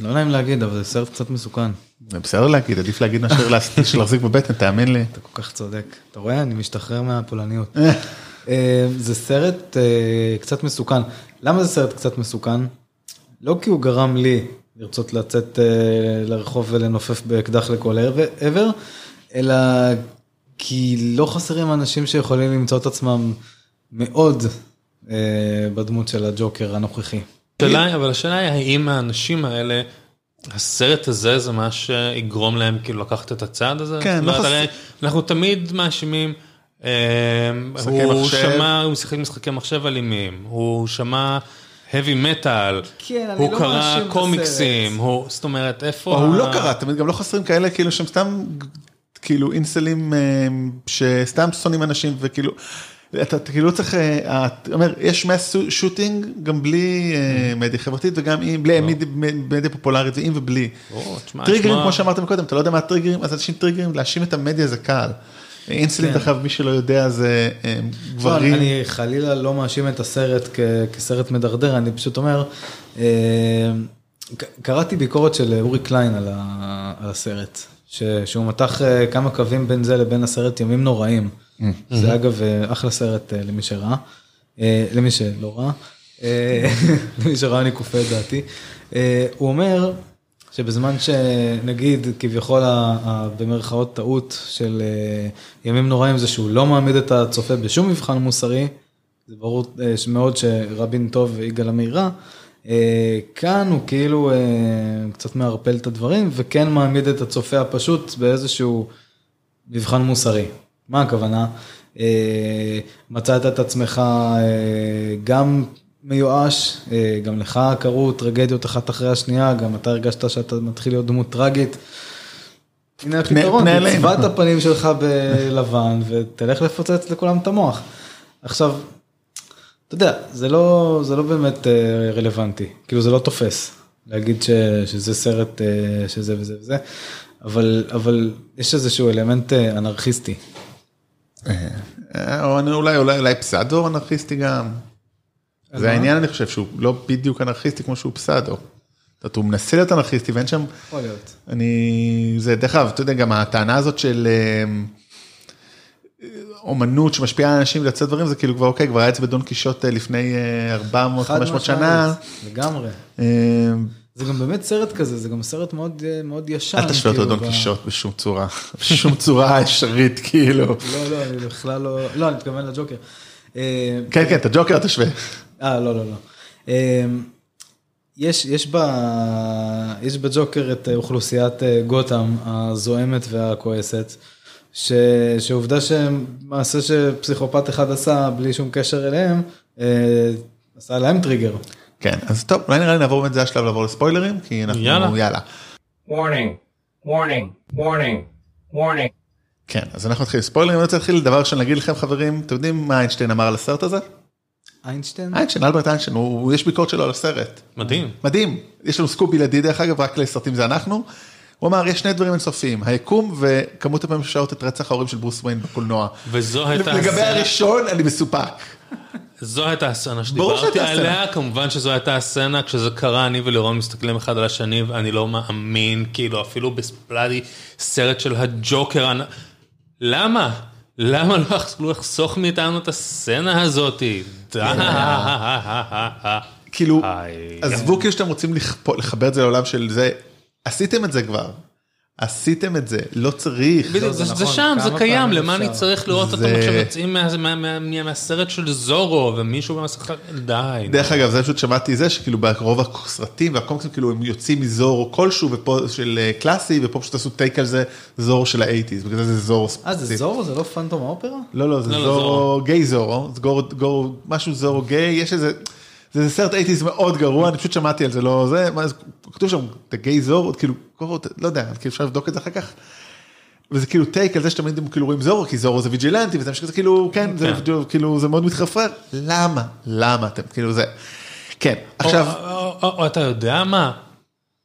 לא נעים להגיד, אבל זה סרט קצת מסוכן. זה בסדר להגיד, עדיף להגיד מאשר להחזיק בבטן, תאמין לי. אתה כל כך צודק. אתה רואה? אני משתחרר מהפולניות. אה, זה סרט קצת מסוכן. למה זה סרט קצת מסוכן? לא כי הוא גרם לי לרצות לצאת אה, לרחוב ולנופף באקדח לכל עבר, אלא כי לא חסרים אנשים שיכולים למצוא את עצמם מאוד אה, בדמות של הג'וקר הנוכחי. השאלה אבל השאלה היא האם האנשים האלה, הסרט הזה זה מה שיגרום להם כאילו לקחת את הצעד הזה? כן, לא אומרת, חס- הרי אנחנו תמיד מאשימים, אה, הוא. שמע, הוא משחק משחקי מחשב אלימים, הוא שמע heavy metal, כן, הוא לא קרא קומיקסים. הוא, זאת אומרת, איפה... או הוא ה- לא קרא, תמיד גם לא חסרים כאלה כאילו שהם סתם כאילו אינסלים אה, שסתם שונאים אנשים וכאילו. אתה אתה כאילו לא צריך, אה, אתה אומר, יש מס שוטינג גם בלי אה, מדיה חברתית וגם עם, בלי מדיה- פופולרית ועם ובלי. או, תשמע, טריגרים כמו שאמרתם קודם, אתה לא יודע מה הטריגרים, אז אנשים טריגרים, להאשים את המדיה זה קל. אינסלים, דרך אגב, מי שלא יודע זה אה, לא, גברים. אני חלילה לא מאשים את הסרט כ- כסרט מדרדר, אני פשוט אומר, אה, ק- קראתי ביקורת של אורי קליין על ה- על הסרט, ש- שהוא מתח אה, כמה קווים בין זה לבין הסרט ימים נוראים. זה אגב אה, אחלה סרט אה, למי שראה, אה, למי שלא ראה, אה, למי שראה אני כופה את דעתי. אה, הוא אומר שבזמן שנגיד כביכול במרכאות טעות של אה, ימים נוראים זה שהוא לא מעמיד את הצופה בשום מבחן מוסרי, זה ברור אה, מאוד שרבין טוב ויגאל עמיר רע, אה, כאן הוא כאילו קצת מערפל את הדברים וכן מעמיד את הצופה הפשוט באיזשהו מבחן מוסרי. מה הכוונה? מצאת את עצמך גם מיואש, אה, גם לך קרו טרגדיות אחת אחרי השנייה, גם אתה הרגשת שאתה מתחיל להיות דמות טרגית. הנה הפתרון. תצבע את הפנים שלך בלבן ותלך לפוצץ לכולם את המוח. עכשיו, אתה יודע, זה לא, זה לא באמת אה, רלוונטי, כאילו זה לא תופס להגיד ש, שזה סרט אה, שזה וזה וזה, אבל, אבל יש איזשהו אלמנט אנרכיסטי. או אולי אולי אולי פסאדו אנרכיסטי גם. זה? העניין אני חושב שהוא לא בדיוק אנרכיסטי כמו שהוא פסאדו. זאת אומרת, הוא מנסה להיות אנרכיסטי ואין שם, יכול להיות. אני, זה דרך אגב, אתה יודע גם הטענה הזאת של אה, אומנות שמשפיעה על אנשים לצאת דברים זה כאילו כבר אוקיי כבר היה את זה בדון קישוט אה, לפני 400 חד 500 משמעית, שנה. לגמרי. אה, זה גם באמת סרט כזה, זה גם סרט מאוד, אה, מאוד ישן. אל תשווה אותו כאילו, לדון ב- קישוט בשום צורה, בשום צורה אפשרית כאילו. לא, לא, אני בכלל לא, לא, אני מתכוון לג'וקר. אה, כן כן את הג'וקר תשווה. אה, לא, לא, לא. אה, יש, יש, ב, יש בג'וקר את אוכלוסיית אה, גותם הזועמת והכועסת, ש, שעובדה שמעשה שפסיכופת אחד עשה בלי שום קשר אליהם, אה, עשה להם טריגר. כן אז טוב אולי נראה לי נעבור באמת זה השלב לעבור לספוילרים כי אנחנו יאללה. יאללה. Warning, warning, warning, warning. כן, אז אנחנו נתחיל עם ספוילרים, אני רוצה להתחיל דבר ראשון להגיד לכם חברים, אתם יודעים מה איינשטיין אמר על הסרט הזה? איינשטיין? איינשטיין, אלברט איינשטיין, הוא, יש ביקורת שלו על הסרט. מדהים. מדהים, יש לנו סקופ בלעדי דרך אגב, רק לסרטים זה אנחנו. הוא אמר, יש שני דברים אינסופיים, היקום וכמות הפעמים ששעות את רצח ההורים של ברוס וויין בקולנוע. וזו הייתה לגבי הראשון, אני מסופק. זו הייתה הסצנה שדיברתי. עליה, כמובן שזו הייתה הסצנה, כשזה קרה, אני ולירון מסתכלים אחד על השני, ואני לא מאמין, כאילו, אפילו בספלאדי סרט של הג'וקר, למה? למה לא יכלו לחסוך מאיתנו את הסצנה הזאתי? די. כאילו, איי. עזבו כאילו שאתם רוצים לחבר את זה לעולם של זה, עשיתם את זה כבר. עשיתם את זה, לא צריך. בדיוק, זה זה זה נכון, שם, זה קיים, למה אני? צריך לראות אותם זה- עכשיו יוצאים מה- מה- מה- מה- מהסרט של זורו, ומישהו במסכה, די. דרך אגב, זה פשוט שמעתי זה שכאילו ברוב הסרטים והקומיקסים כאילו הם יוצאים מזור כלשהו ופה של אה, קלאסי ופה פשוט עשו טייק על זה זורו של האייטיז, בגלל זה זה זורו אה, זה. זורו? זה לא פנטום האופרה? לא, לא, זה לא, לא, זורו, זורו. גיי זורו, זה משהו זורו גיי, יש איזה, זה סרט אייטיז מאוד גרוע, אני פשוט שמעתי על זה, לא זה, מה כתוב שם, את הגיי זורו, כאילו, לא יודע, כאילו אפשר לבדוק את זה אחר כך. וזה כאילו take על זה שתמיד הם כאילו רואים זורו, כי זורו זה vigilante, וזה שזה כאילו, כן, זה כאילו, זה מאוד מתחפר, למה? למה אתם, כאילו זה, כן, עכשיו, או אתה יודע מה?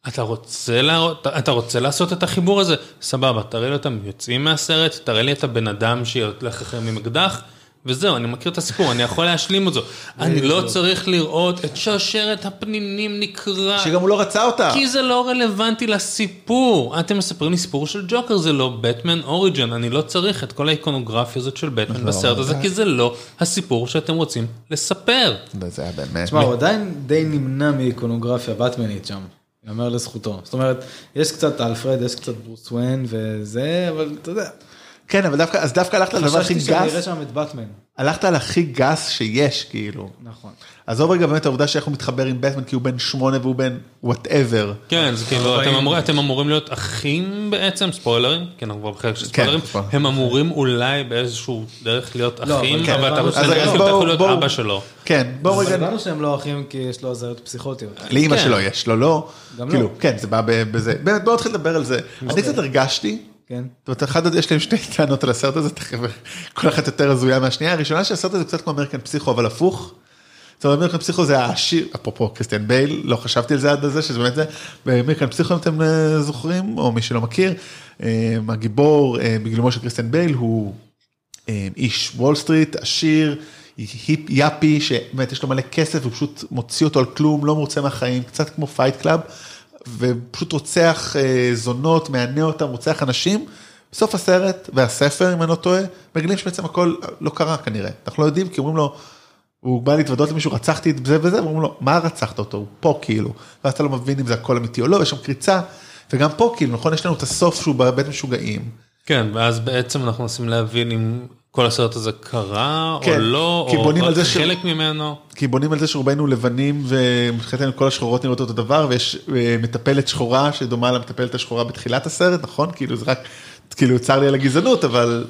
אתה רוצה, להראות, אתה רוצה לעשות את החיבור הזה? סבבה, תראה לי אותם יוצאים מהסרט, תראה לי את הבן אדם שהולך אחר עם אקדח, וזהו, אני מכיר את הסיפור, אני יכול להשלים את זה. אני לא צריך לראות את שרשרת הפנינים נקרע. שגם הוא לא רצה אותה. כי זה לא רלוונטי לסיפור. אתם מספרים לי סיפור של ג'וקר, זה לא בטמן אוריג'ן, אני לא צריך את כל האיקונוגרפיה הזאת של בטמן בסרט הזה, כי זה לא הסיפור שאתם רוצים לספר. זה היה באמת, תשמע, הוא עדיין די נמנע מאיקונוגרפיה באטמנית שם, יאמר לזכותו. זאת אומרת, יש קצת אלפרד, יש קצת ברוס וויין וזה, אבל אתה יודע, כן, אבל דווקא, אז דווקא הלכת על הדבר הכי חשבתי שאני אראה גס, שם את באטמן. הלכת על הכי גס שיש, כאילו. נכון. עזוב רגע באמת העובדה שאיך הוא מתחבר עם בטמן כי הוא בן שמונה והוא בן whatever. כן, זה כאילו, אתם אמור- אתם אמורים להיות אחים בעצם, ספוילרים, כן, אנחנו כבר בחלק של ספוילרים, כבר. הם אמורים אולי באיזשהו דרך להיות לא, אבל אחים, כן, אבל אתה רוצה אם אתה יכול להיות אבא שלו. כן, בואו רגע, הבנו שהם לא אחים כי יש לו הזיות פסיכוטיות. לאימא כן. שלו יש, לו לא. גם כאילו, לא. כן, זה בא בזה. באמת, בואו נתחיל לדבר על זה. אני קצת הרגשתי, כן. זאת אומרת, אחד, יש להם שתי טענות על הסרט הזה, כל אחת יותר הזויה מהשנייה. הראשונה שהסרט הזה קצת כמו American Psycho, אבל הפוך. זאת אומרת, American Psycho זה השיר, אפרופו קריסטיאן בייל, לא חשבתי על זה עד לזה, שזה באמת זה. ב American Psycho, אם אתם אה, זוכרים, או מי שלא מכיר, אה, הגיבור אה, בגילומו של קריסטיאן בייל הוא איש וול סטריט, עשיר, היפ יאפי, שבאמת יש לו מלא כסף, הוא פשוט מוציא אותו על כלום, לא מרוצה מהחיים, קצת כמו Fight Club, ופשוט רוצח אה, זונות, מענה אותם, רוצח אנשים. בסוף הסרט והספר, אם אני לא טועה, מגלים שבעצם הכל לא קרה כנראה. אנחנו לא יודעים, כי אומרים לו, הוא בא להתוודות למישהו, רצחתי את זה וזה, ואומרים לו, מה רצחת אותו? הוא פה כאילו. ואז אתה לא מבין אם זה הכל אמיתי או לא, יש שם קריצה. וגם פה כאילו, נכון, יש לנו את הסוף שהוא בבית משוגעים. כן, ואז בעצם אנחנו מנסים להבין אם כל הסרט הזה קרה או כן, לא, כי או בונים על רק זה ש- חלק ממנו. כי בונים על זה שרובנו לבנים ומבחינתנו כל השחורות נראות אותו דבר ויש אה, מטפלת שחורה שדומה למטפלת השחורה בתחילת הסרט נכון כאילו זה רק כאילו צר לי על הגזענות אבל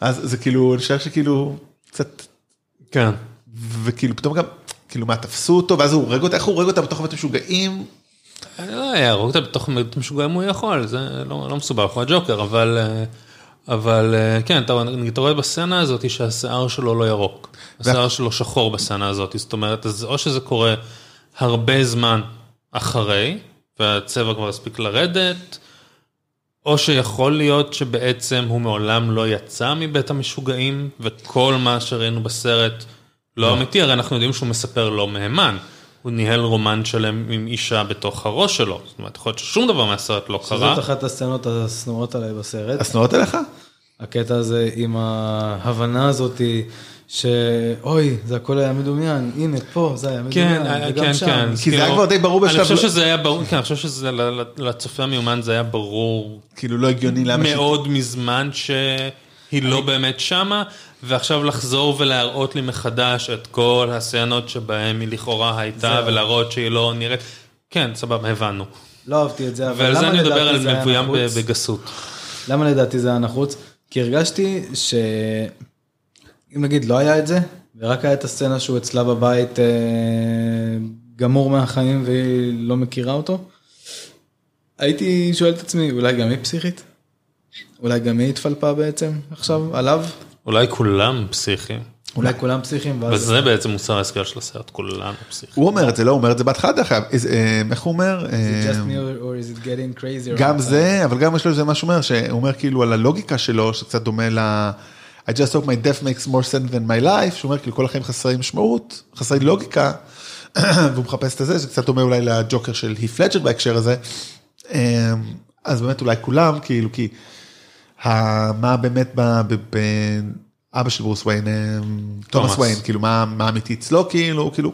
אז זה כאילו אני חושב שכאילו קצת כן. וכאילו פתאום גם כאילו מה תפסו אותו ואז הוא הורג אותה איך הוא הורג אותה בתוך בית משוגעים אני לא יהרוג אותה בתוך משוגע אם הוא יכול, זה לא, לא מסובך, הוא הג'וקר, אבל, אה, אבל אה, כן, אתה, אתה רואה בסצנה הזאת שהשיער שלו לא ירוק, השיער שלו שחור בסצנה הזאת, זאת אומרת, אז או שזה קורה הרבה זמן אחרי, והצבע כבר הספיק לרדת, או שיכול להיות שבעצם הוא מעולם לא יצא מבית המשוגעים, וכל מה שראינו בסרט לא. אמיתי, הרי אנחנו יודעים שהוא מספר לא מהימן. הוא ניהל רומן שלם עם אישה בתוך הראש שלו, זאת אומרת, יכול להיות ששום דבר מהסרט לא קרה. זאת אחת הסצנות השנואות עליי בסרט. השנואות אליך? הקטע הזה עם ההבנה הזאתי שאוי זה הכל היה מדומיין הנה פה זה היה מדומיין כן, וגם כן, שם. כן. כי זה היה כבר די ברור אני בשלב- חושב שזה היה ברור, כן, אני חושב שזה לצופה המיומן זה היה ברור כאילו לא הגיוני למה ש- מאוד מזמן שהיא לא באמת שמה, ועכשיו לחזור ולהראות לי מחדש את כל הסצנות שבהם היא לכאורה הייתה, זהו. ולהראות שהיא לא נראית, כן, סבבה, הבנו. לא אהבתי את זה אבל ועל זה למה אני מדבר לדעתי על זה היה מבוים ב- נחוץ? בגסות. למה לדעתי זה היה נחוץ? כי הרגשתי ש... אם נגיד לא היה את זה, ורק היה את הסצנה שהוא אצלה בבית אה, גמור מהחיים והיא לא מכירה אותו, הייתי שואל את עצמי, אולי גם היא פסיכית? אולי גם היא התפלפה בעצם עכשיו עליו? אולי כולם פסיכיים. אולי כולם פסיכים, ואז... וזה בעצם מוסר ההשכל של הסרט, כולנו פסיכים. הוא אומר את זה, לא, הוא אומר את זה בהתחלה דרך אגב, אה, איך הוא אומר? Is it just me or- or is it getting crazy? גם זה, אבל גם יש לו איזה משהו אומר, שהוא אומר כאילו על הלוגיקה שלו, שקצת דומה ל... I just hope my death makes more sense than my life, שהוא אומר כאילו כל החיים חסרי משמעות, חסרי לוגיקה, והוא מחפש את זה, זה קצת דומה אולי לג'וקר של היף פלג'ר בהקשר הזה. אה, אז באמת אולי כולם, כאילו, כי מה באמת ב- ב- ב- אבא של ברוס וויין, אה, תומאס. וויין, כאילו מה אמיתי אצלו, כאילו, כאילו,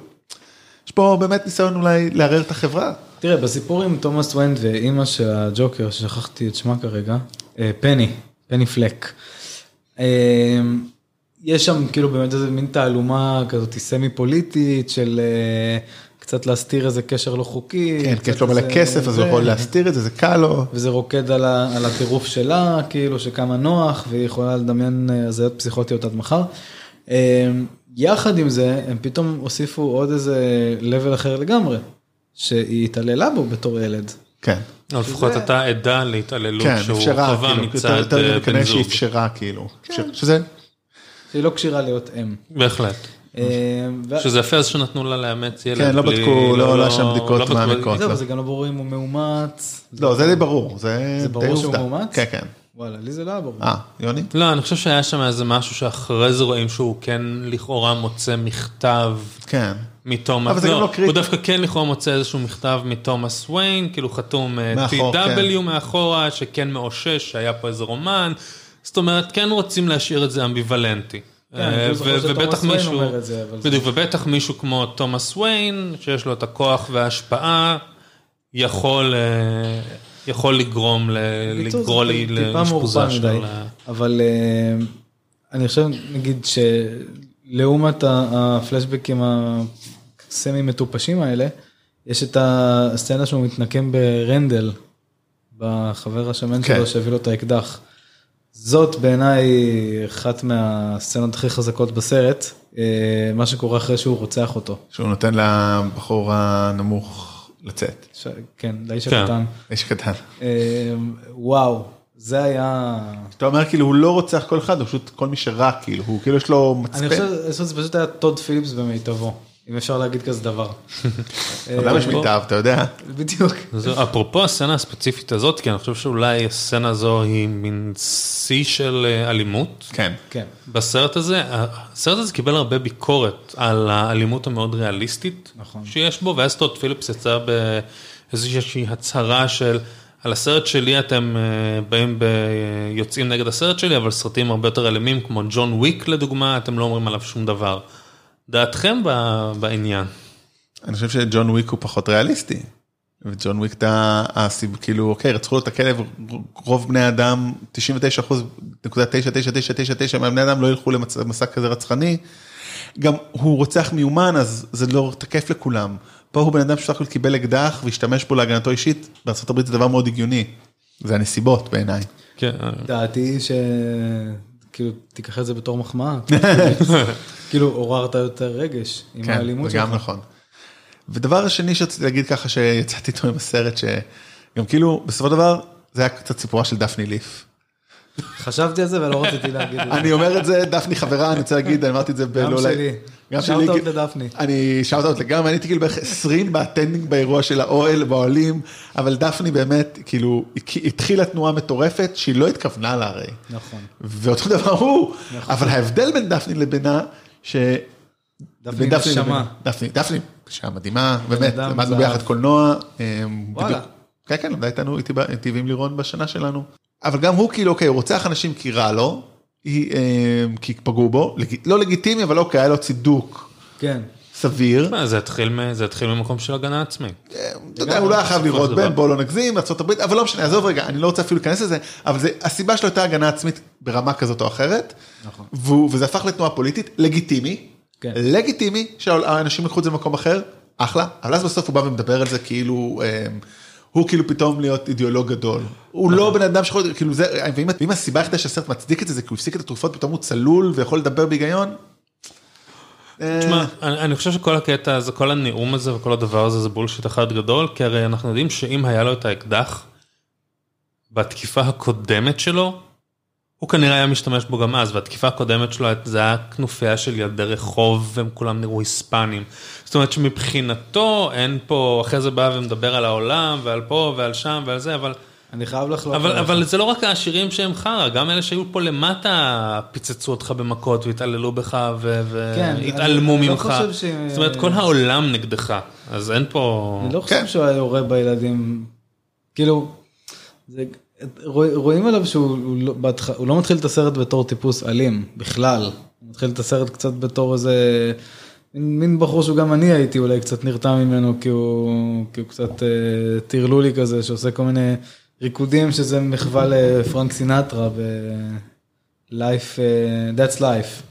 יש פה באמת ניסיון אולי לערער את החברה. תראה, בסיפור עם תומאס וויין ואימא של הג'וקר, ששכחתי את שמה כרגע, אה, פני, פני פלק. אה, יש שם כאילו באמת איזה מין תעלומה כזאת סמי פוליטית של קצת להסתיר איזה קשר לא חוקי. כן, כי יש לו מלא כסף, אז הוא זה. יכול להסתיר את זה, זה קל לו. וזה רוקד על, ה, על הטירוף שלה, כאילו שכמה נוח, והיא יכולה לדמיין אה, הזיות פסיכוטיות עד מחר. אה, יחד עם זה, הם פתאום הוסיפו עוד איזה level אחר לגמרי, שהיא התעללה בו בתור ילד. כן, או לפחות אתה עדה להתעללות כן, שהוא אפשרה, חווה כאילו, מצד אה, בן שהיא זוג. אפשרה, כאילו, שזה, שהיא לא כשירה להיות אם. בהחלט. אה, שזה יפה אז שנתנו לה לאמץ ילד. כן, לא בדקו, לא עלה שם בדיקות בדקו- מעמיקות. זהו, לא. זה גם לא ברור אם הוא מאומץ. לא, זה די ברור, זה זה די ברור שהוא עובדה. מאומץ? כן, כן. וואלה, לי זה לא היה ברור. אה, יוני? לא, אני חושב שהיה שם איזה משהו שאחרי זה רואים שהוא כן לכאורה מוצא מכתב כן. מתומאס, אבל זה גם לא קריטי. הוא דווקא כן לכאורה מוצא איזשהו מכתב מתומאס וויין, כאילו חתום אה, מאחור, TW כן. מאחורה, שכן מאושש, שהיה פה איזה רומן, זאת אומרת, כן רוצים להשאיר את זה אמביוולנטי. כן, אה, ובטח מישהו, בדיוק, ובטח מישהו כמו תומאס וויין, שיש לו את הכוח וההשפעה, יכול, אה, יכול לגרום, ל- בקיצור, לגרור זה לי לאשפוזה מעורפל של... מדי. ה- אבל אה, אני חושב, נגיד, שלעומת הפלשבקים הסמי מטופשים האלה, יש את הסצנה שהוא מתנקם ברנדל, בחבר השמן כן. שלו שהביא לו את האקדח. זאת בעיניי אחת מהסצנות הכי חזקות בסרט, אה, מה שקורה אחרי שהוא רוצח אותו. שהוא נותן לבחור הנמוך לצאת. ש... כן, לאיש כן. הקטן. איש קטן. אה, וואו, זה היה... אתה אומר כאילו הוא לא רוצח כל אחד, הוא פשוט כל מי שרע כאילו, הוא כאילו יש לו אני מצפן. חושב שזה פשוט היה טוד פיליפס במיטבו, אם אפשר להגיד כזה דבר. למה יש מיטב, אתה יודע? בדיוק. אפרופו הסצנה הספציפית הזאת, כי אני חושב שאולי הסצנה הזו היא מין שיא של אה, אלימות. כן. כן. בסרט הזה, הסרט הזה קיבל הרבה ביקורת על האלימות המאוד ריאליסטית נכון. שיש בו, ואז טוד פיליפס יצא באיזושהי הצהרה של, על הסרט שלי אתם אה, באים ב... יוצאים נגד הסרט שלי, אבל סרטים הרבה יותר אלימים, כמו ג'ון וויק לדוגמה, אתם לא אומרים עליו שום דבר. דעתכם ב- בעניין? אני חושב שג'ון וויק הוא פחות ריאליסטי. וג'ון וויק אתה, הסיב- כאילו, אוקיי, רצחו לו את הכלב, רוב בני אדם, 99 אחוז, נקודה 99999 מהבני אדם לא ילכו למסע למסע כזה רצחני. גם הוא רוצח מיומן, אז זה לא תקף לכולם. פה הוא בן אדם שסך הכל קיבל אקדח והשתמש בו להגנתו אישית, בארה"ב זה דבר מאוד הגיוני. זה הנסיבות בעיניי. כן, דעתי ש... כאילו, תיקח את זה בתור מחמאה. כאילו, עוררת יותר רגש עם כן, האלימות זה גם שלך. נכון. ודבר השני שרציתי להגיד ככה שיצאתי איתו עם הסרט, שגם כאילו, בסופו של דבר, זה היה קצת סיפורה של דפני ליף. חשבתי על זה ולא רציתי להגיד את זה. אני אומר את זה, דפני חברה, אני רוצה להגיד, אני אמרתי את זה ב... גם שלי. גם shout. out לדפני. אני shout out לגמרי, אני הייתי כאילו בערך 20 ב attending באירוע של האוהל, באוהלים, אבל דפני באמת, כאילו, התחילה תנועה מטורפת שהיא לא התכוונה לה הרי. נכון. ואותו דבר הוא, אבל ההבדל בין דפני לבינו, ש... דפני נשמה. דפני, דפני, אישה מדהימה, באמת, למדנו. ביחד קולנוע. אה, וואלה. כן, כן, למדה איתנו, איתי ועם לירון בשנה שלנו. אבל גם הוא כאילו, אוקיי, הוא רוצח אנשים כי רע לו, היא, אה, כי פגעו בו, לג- לא לגיטימי, אבל אוקיי, היה לו צידוק כן. סביר. מה, זה התחיל מ- זה התחיל ממקום של הגנה עצמית. אתה יודע, הוא לא היה חייב לראות. בהם, בואו לא נגזים, ארה"ב, אבל לא משנה, עזוב רגע, אני לא רוצה אפילו להיכנס לזה, אבל זה, הסיבה שלו הייתה הגנה עצמית ברמה כזאת או אחרת, נכון. וזה הפך לתנועה פוליטית, לגיטימי, כן. לגיטימי שהאנשים לקחו את זה למקום אחר, אחלה, אבל אז בסוף הוא בא ומדבר על זה כאילו, אה, הוא כאילו פתאום להיות אידיאולוג גדול. הוא לא בן אדם שיכול, כאילו זה, ואם, ואם הסיבה היחידה שהסרט מצדיק את זה, זה כי הוא הפסיק את התרופות, פתאום הוא צלול ויכול לדבר בהיגיון. אה, תשמע, אני, אני חושב שכל הקטע הזה, כל הנאום הזה וכל הדבר הזה זה בולשיט אחד גדול, כי הרי אנחנו יודעים שאם היה לו את האקדח, בתקיפה הקודמת שלו, הוא כנראה היה משתמש בו גם אז, והתקיפה הקודמת שלו זה היה כנופיה של ילדי רחוב והם כולם נראו היספנים. זאת אומרת שמבחינתו אין פה, אחרי זה בא ומדבר על העולם ועל פה ועל שם ועל זה, אבל... אני חייב לחלוק. אבל. אבל זה לא רק העשירים שהם חרא, גם אלה שהיו פה למטה פיצצו אותך במכות והתעללו בך כן, והתעלמו לא ממך. חושב ש- זאת אומרת, כל העולם נגדך, אז אין פה... אני לא כן. חושב שהוא היה יורה בילדים, כאילו, זה, רואים עליו שהוא הוא לא, בהתח... לא מתחיל את הסרט בתור טיפוס אלים, בכלל. הוא מתחיל את הסרט קצת בתור איזה, מין, מין בחור גם אני הייתי אולי קצת נרתע ממנו, כי הוא, כי הוא קצת אה, טרלולי כזה, שעושה כל מיני ריקודים שזה מחווה לפרנק סינטרה ב-life, אה, that's life.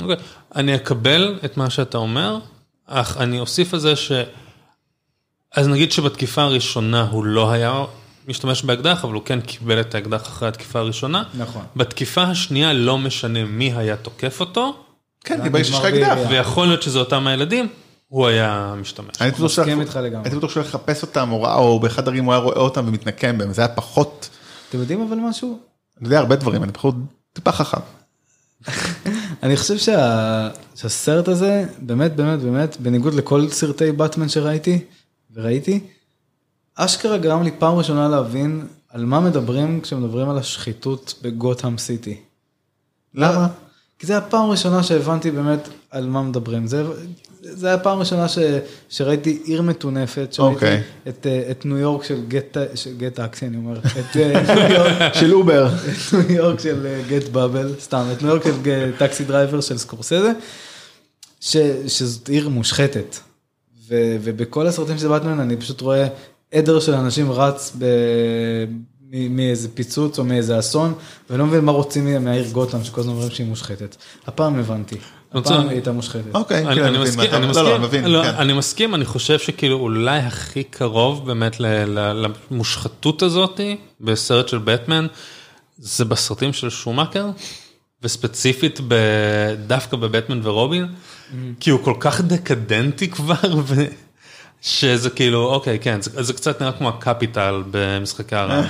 אוקיי, אני אקבל את מה שאתה אומר, אך אני אוסיף על זה ש... אז נגיד שבתקיפה הראשונה הוא לא היה משתמש באקדח, אבל הוא כן קיבל את האקדח אחרי התקיפה הראשונה. נכון. בתקיפה השנייה לא משנה מי היה תוקף אותו, כן, כי ברגע שיש לך אקדח. ויכול להיות שזה אותם הילדים, הוא היה משתמש. אני בטוח מסכים שהוא- איתך לגמרי. הייתי בטוח שהוא לחפש אותם, או ראה- או באחד ערים הוא היה רואה אותם ומתנקם בהם, זה היה פחות, אתם יודעים אבל משהו? אני יודע הרבה דברים, אני פחות טיפה חכם. אני חושב שה... שהסרט הזה, באמת, באמת, באמת, בניגוד לכל סרטי באטמן שראיתי, וראיתי, אשכרה גרם לי פעם ראשונה להבין על מה מדברים כשמדברים על השחיתות בגותם סיטי. למה? כי זה הפעם הראשונה שהבנתי באמת על מה מדברים. זה, זה היה הפעם ראשונה ש, שראיתי עיר מטונפת, שראיתי אוקיי. את, אה, את ניו יורק של גט, של גט טקסי, אני אומר, את אה, ניו יורק של אובר. את ניו יורק של גט באבל, סתם, את ניו יורק של Taxi Driver של סקורסזה, ש, שזאת עיר מושחתת. ו, ובכל הסרטים של באטמן אני פשוט רואה עדר של אנשים רץ ב, מאיזה פיצוץ או מאיזה אסון, ולא מבין מה רוצים מה- מהעיר גותהם, שכל הזמן אומרים שהיא מושחתת. הפעם הבנתי, הפעם היא הייתה מושחתת. אוקיי, אני, מסכים, אני חושב שכאילו אולי הכי קרוב באמת ל- ל- למושחתות הזאתי בסרט של בטמן, זה בסרטים של שומאקר, וספציפית ב- דווקא בבטמן ורובין, כי הוא כל כך דקדנטי כבר. שזה כאילו, אוקיי, כן, זה, זה קצת נראה כמו הקפיטל במשחקי הרעב.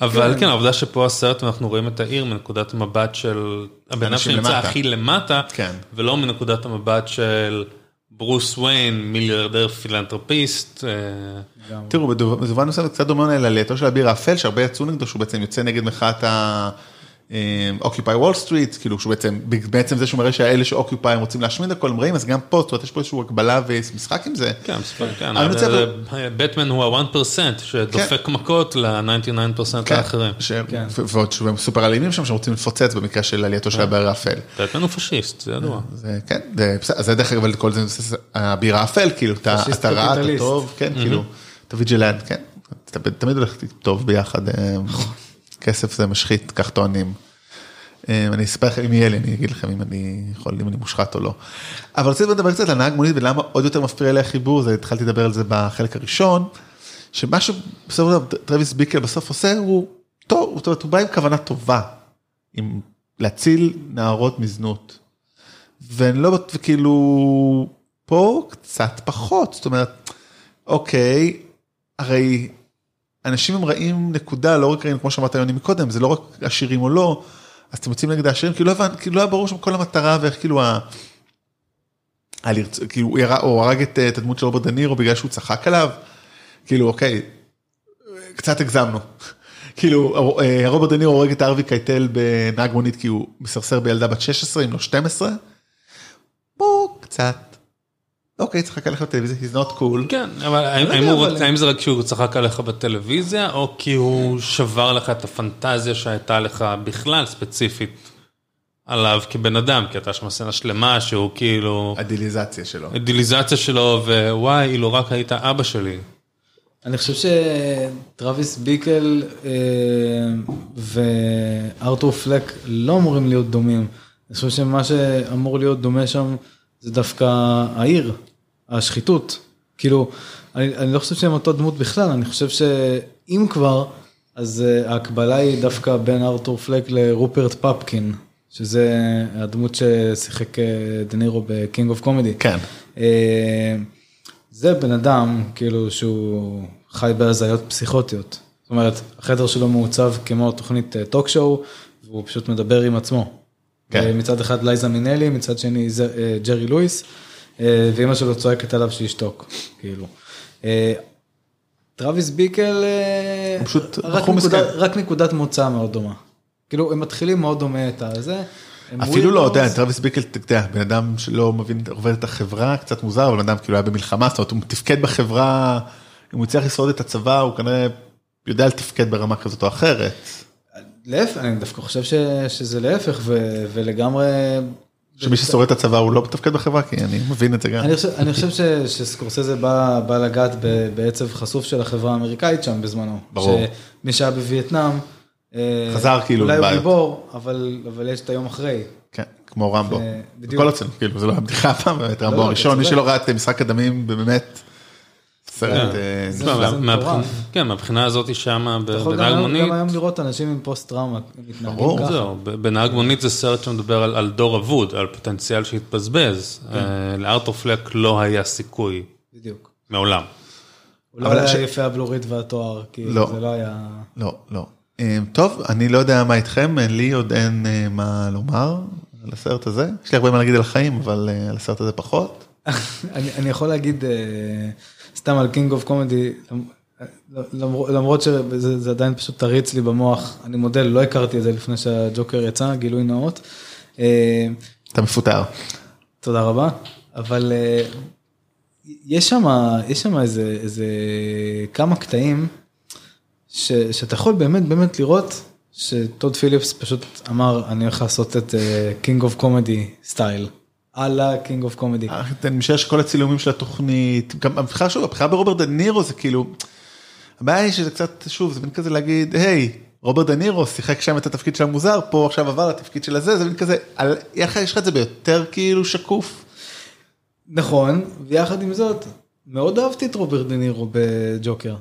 אבל כן, העובדה שפה הסרט אנחנו רואים את העיר מנקודת המבט של הבן אדם שנמצא למטה. הכי למטה, כן. ולא מנקודת המבט של ברוס ויין, מיליארדר פילנטרפיסט. אה, תראו, במובן מסוים זה קצת דומה לעלייתו של אביר האפל, שהרבה יצאו נגדו, שהוא בעצם יוצא נגד מחאת ה... Occupy Wall Street, כאילו שהוא בעצם, בעצם זה שהוא מראה שהאלה ש Occupy רוצים להשמיד הכל הם רעים, אז גם פה, זאת אומרת, יש פה איזושהי הגבלה ומשחק עם זה. כן, כן, אבל בטמן הוא ה-1% שדופק מכות ל-99% כן, האחרים. כן. ועוד שהם סופר אלימים שם, שרוצים לפוצץ במקרה של עלייתו של אביר האפל. בטמן הוא פשיסט, זה ידוע. זה כן, זה בסדר, אז זה דרך אגב, כל זה האביר האפל, כאילו, אתה רע, אתה. טוב, כן, כאילו, אתה ויג'לנט, כן, אתה תמיד הולך טוב ביחד, אה, כסף זה משחית, כך טוענים. אה, אני אספר לכם אם יהיה לי, אני אגיד לכם אם אני יכול, אם אני מושחת או לא. אבל רציתי לדבר קצת על נהג מונית ולמה עוד יותר מפריע לי החיבור, זה התחלתי לדבר על זה בחלק הראשון, שמשהו בסופו של דבר טרוויס ביקל בסוף עושה הוא טוב, אומרת, הוא בא עם כוונה טובה, עם להציל נערות מזנות. ואני לא בטוח, כאילו, פה קצת פחות, זאת אומרת, אוקיי, הרי אנשים הם רעים נקודה, לא רק רעים, כמו שאמרת יוני מקודם, זה לא רק עשירים או לא, אז אתם יוצאים נגד העשירים, כאילו לא הבנתי, כאילו לא היה ברור שם כל המטרה ואיך כאילו ה... היה לרצ... כאילו הוא ירה, הוא הרג את, את הדמות של רוברט דנירו בגלל שהוא צחק עליו, כאילו אוקיי, קצת הגזמנו. כאילו אה, רוברט דנירו הורג את ארווי קייטל בנהג מונית כי הוא מסרסר בילדה בת 16 אם לא 12. פה קצת. אוקיי צריך לקחת בטלוויזיה he's not cool. כן, אבל האם- האם זה רק כי הוא צחק עליך בטלוויזיה, או כי הוא שבר לך את הפנטזיה שהייתה לך בכלל ספציפית עליו כבן אדם, כי הייתה שם סצנה שלמה שהוא כאילו, הדיליזציה שלו. אידיליזציה שלו, ווואי, אילו רק היית אבא שלי. אני חושב שטרוויס ביקל אה, וארתור פלק לא אמורים להיות דומים. אני חושב שמה שאמור להיות דומה שם זה דווקא העיר, השחיתות. כאילו, אני, אני לא חושב שהם אותו דמות בכלל, אני חושב שאם כבר, אז אה, ההקבלה היא דווקא בין ארתור פלק לרופרט פפקין, שזה הדמות ששיחק אה, דנירו ב King of Comedy. כן. אה, זה בן אדם, כאילו, שהוא חי בהזיות פסיכוטיות. זאת אומרת, החדר שלו מעוצב כמו תוכנית talk show, והוא פשוט מדבר עם עצמו. כן. מצד אחד לייזה מינלי, מצד שני אה, ג'רי לואיס, אה, ואימא שלו צועקת עליו שישתוק, כאילו. אה, טרוויס ביקל, אה, הוא פשוט רק בחור נקודה- מסכן. רק נקודת מוצא מאוד דומה. כאילו, הם מתחילים מאוד דומה את הזה. אפילו לא, אתה יודע. טרוויס ביקל, אתה יודע, בן אדם שלא מבין, עובד את החברה, קצת מוזר, אבל בן אדם כאילו היה במלחמה, זאת אומרת, הוא מתפקד בחברה, אם הוא הצליח לשרוד את הצבא, הוא כנראה יודע לתפקד ברמה כזאת או אחרת. להפך, אני דווקא חושב ש, שזה להפך, ו, ולגמרי... שמי ששורד את הצבא הוא לא מתפקד בחברה, כי אני מבין את זה גם. אני חושב, אני חושב ש, שסקורסזה בא, בא לגעת ב- בעצב חשוף של החברה האמריקאית שם בזמנו. ברור. שמי שהיה בווייטנאם, אה, חזר כאילו אולי הוא לבעיות. גיבור, אבל, אבל יש את היום אחרי. כן, כמו רמבו. זה- בדיוק. בכל הצלם, כאילו, זה לא הבדיחה הפעם, באמת, רמבו לא, הראשון, מי. שלא ראה את משחק הדמים, באמת, סרט אה, זה- נפלא. זה מה- מטורף. כן, מהבחינה הזאת שמה אתה יכול בנהג גם, מונית, היום לראות אנשים עם פוסט טראומה מתנהגים ברור. ככה. זהו, ב- בנהג מונית זה סרט שמדבר על, דור אבוד, על פוטנציאל שהתבזבז. כן. אה, לארתור פלק לא היה סיכוי, בדיוק. מעולם. הוא לא אבל היה יפה הבלורית והתואר, כי לא. זה לא היה... לא, לא. אה, טוב, אני לא יודע מה איתכם, לי עוד אין אה, מה לומר על הסרט הזה. יש לי הרבה מה להגיד על החיים, אבל אה, על הסרט הזה פחות. אני, אני יכול להגיד אה, סתם על King of Comedy, למרות, שזה זה עדיין פשוט תריץ לי במוח, אני מודה, לא הכרתי את זה לפני שהג'וקר יצא, גילוי נאות. אה, אתה מפוטר. תודה רבה, אבל אה, יש שם, יש שם איזה, איזה כמה קטעים ש, שאתה יכול באמת באמת לראות שטוד פיליפס פשוט אמר, אני הולך לעשות את King of Comedy style, על ה King of Comedy. אני משער שכל הצילומים של התוכנית, גם הבחירה שוב, הבחירה ברוברט דה נירו זה כאילו, הבעיה היא שזה קצת, שוב, זה מין כזה להגיד, היי, רוברט דה נירו שיחק שם את התפקיד של המוזר, פה עכשיו עבר לתפקיד של הזה, זה מין כזה, על- איך יש לך את זה ביותר כאילו שקוף? נכון, ויחד עם זאת, מאוד אהבתי את רוברט דה נירו בג'וקר.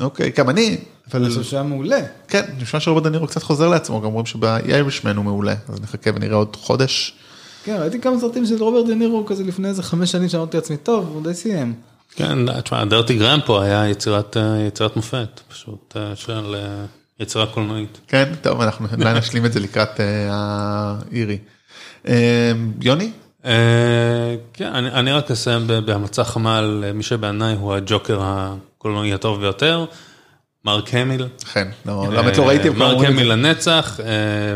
אוקיי, גם אני, אבל אני חושב שהוא היה מעולה. כן, נשמע שרוברט דה נירו קצת חוזר לעצמו, גם אומרים שב Irishman הוא מעולה, אז נחכה ונראה עוד חודש. כן, ראיתי כמה סרטים של רוברט דה נירו כזה לפני איזה חמש שנים שאמרתי לעצמי, טוב, הוא די סיים. כן, תשמע, Dirty Grandpa היה יצירת, אה, יצירת מופת, פשוט אה, של אה, יצירה קולנועית. כן, טוב, אנחנו אולי נשלים את זה לקראת האיירי. אה, יוני? אה, כן, אני, אני רק אסיים בהמלצה חמה על מי שבעיניי הוא הג'וקר הקולנועי הטוב ביותר, מרק המיל. כן, לא, באמת לא ראיתי, מרק זה. המיל לנצח,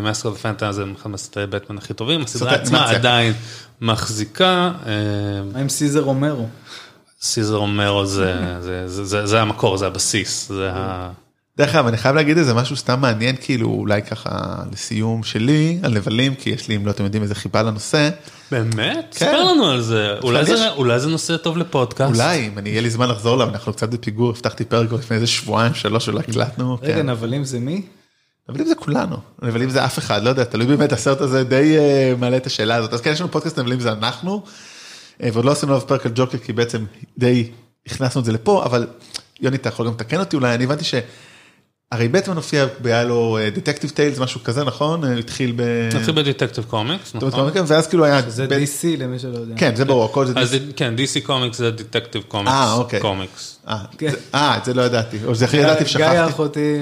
Mask of the Phantasm, אחד מהסרטי בטמן הכי טובים, הסדרה עצמה. עדיין מחזיקה, אה, מה עם סיזר אומרו? סיזר אומרו זה, זה, זה, זה, זה המקור, זה הבסיס, זה ה... דרך אגב, אני חייב להגיד איזה משהו סתם מעניין, כאילו אולי ככה לסיום שלי, על נבלים, כי יש לי, אם לא אתם יודעים, איזה חיבה לנושא. באמת? כן. ספר לנו על זה, אולי יש- זה, אולי זה נושא טוב לפודקאסט. אולי, אם אני יהיה לי זמן לחזור אליו, אנחנו קצת בפיגור, הבטחתי פרק לפני איזה שבועיים, שלוש, שלא הקלטנו. רגע, כן. נבלים זה מי? נבלים זה כולנו, נבלים זה אף אחד, לא יודע, תלוי באמת, הסרט הזה די אה, מעלה את השאלה הזאת. אז כן, יש לנו פודקאסט נבלים זה אנחנו, אה, ועוד לא עשינו עליו פרק על ג'וקר, כי בעצם די הכנסנו את זה לפה, אבל יוני, אתה יכול גם לתקן אותי אולי, אני הבנתי ש... הרי בטמן הופיע, היה לו Detective Tales, משהו כזה, נכון? אה, התחיל ב... נתחיל ב Detective Comics, נכון? קומיקס, ואז כאילו היה... זה ב- DC למי שלא יודע. כן, זה ברור, הכל זה... אז כן, DC Comics זה Detective Comics. אה, אוקיי. קומיקס. אה, כן. אה, את זה לא ידעתי, או זה הכי גיא- ידעתי גיא ושכחתי. אחותי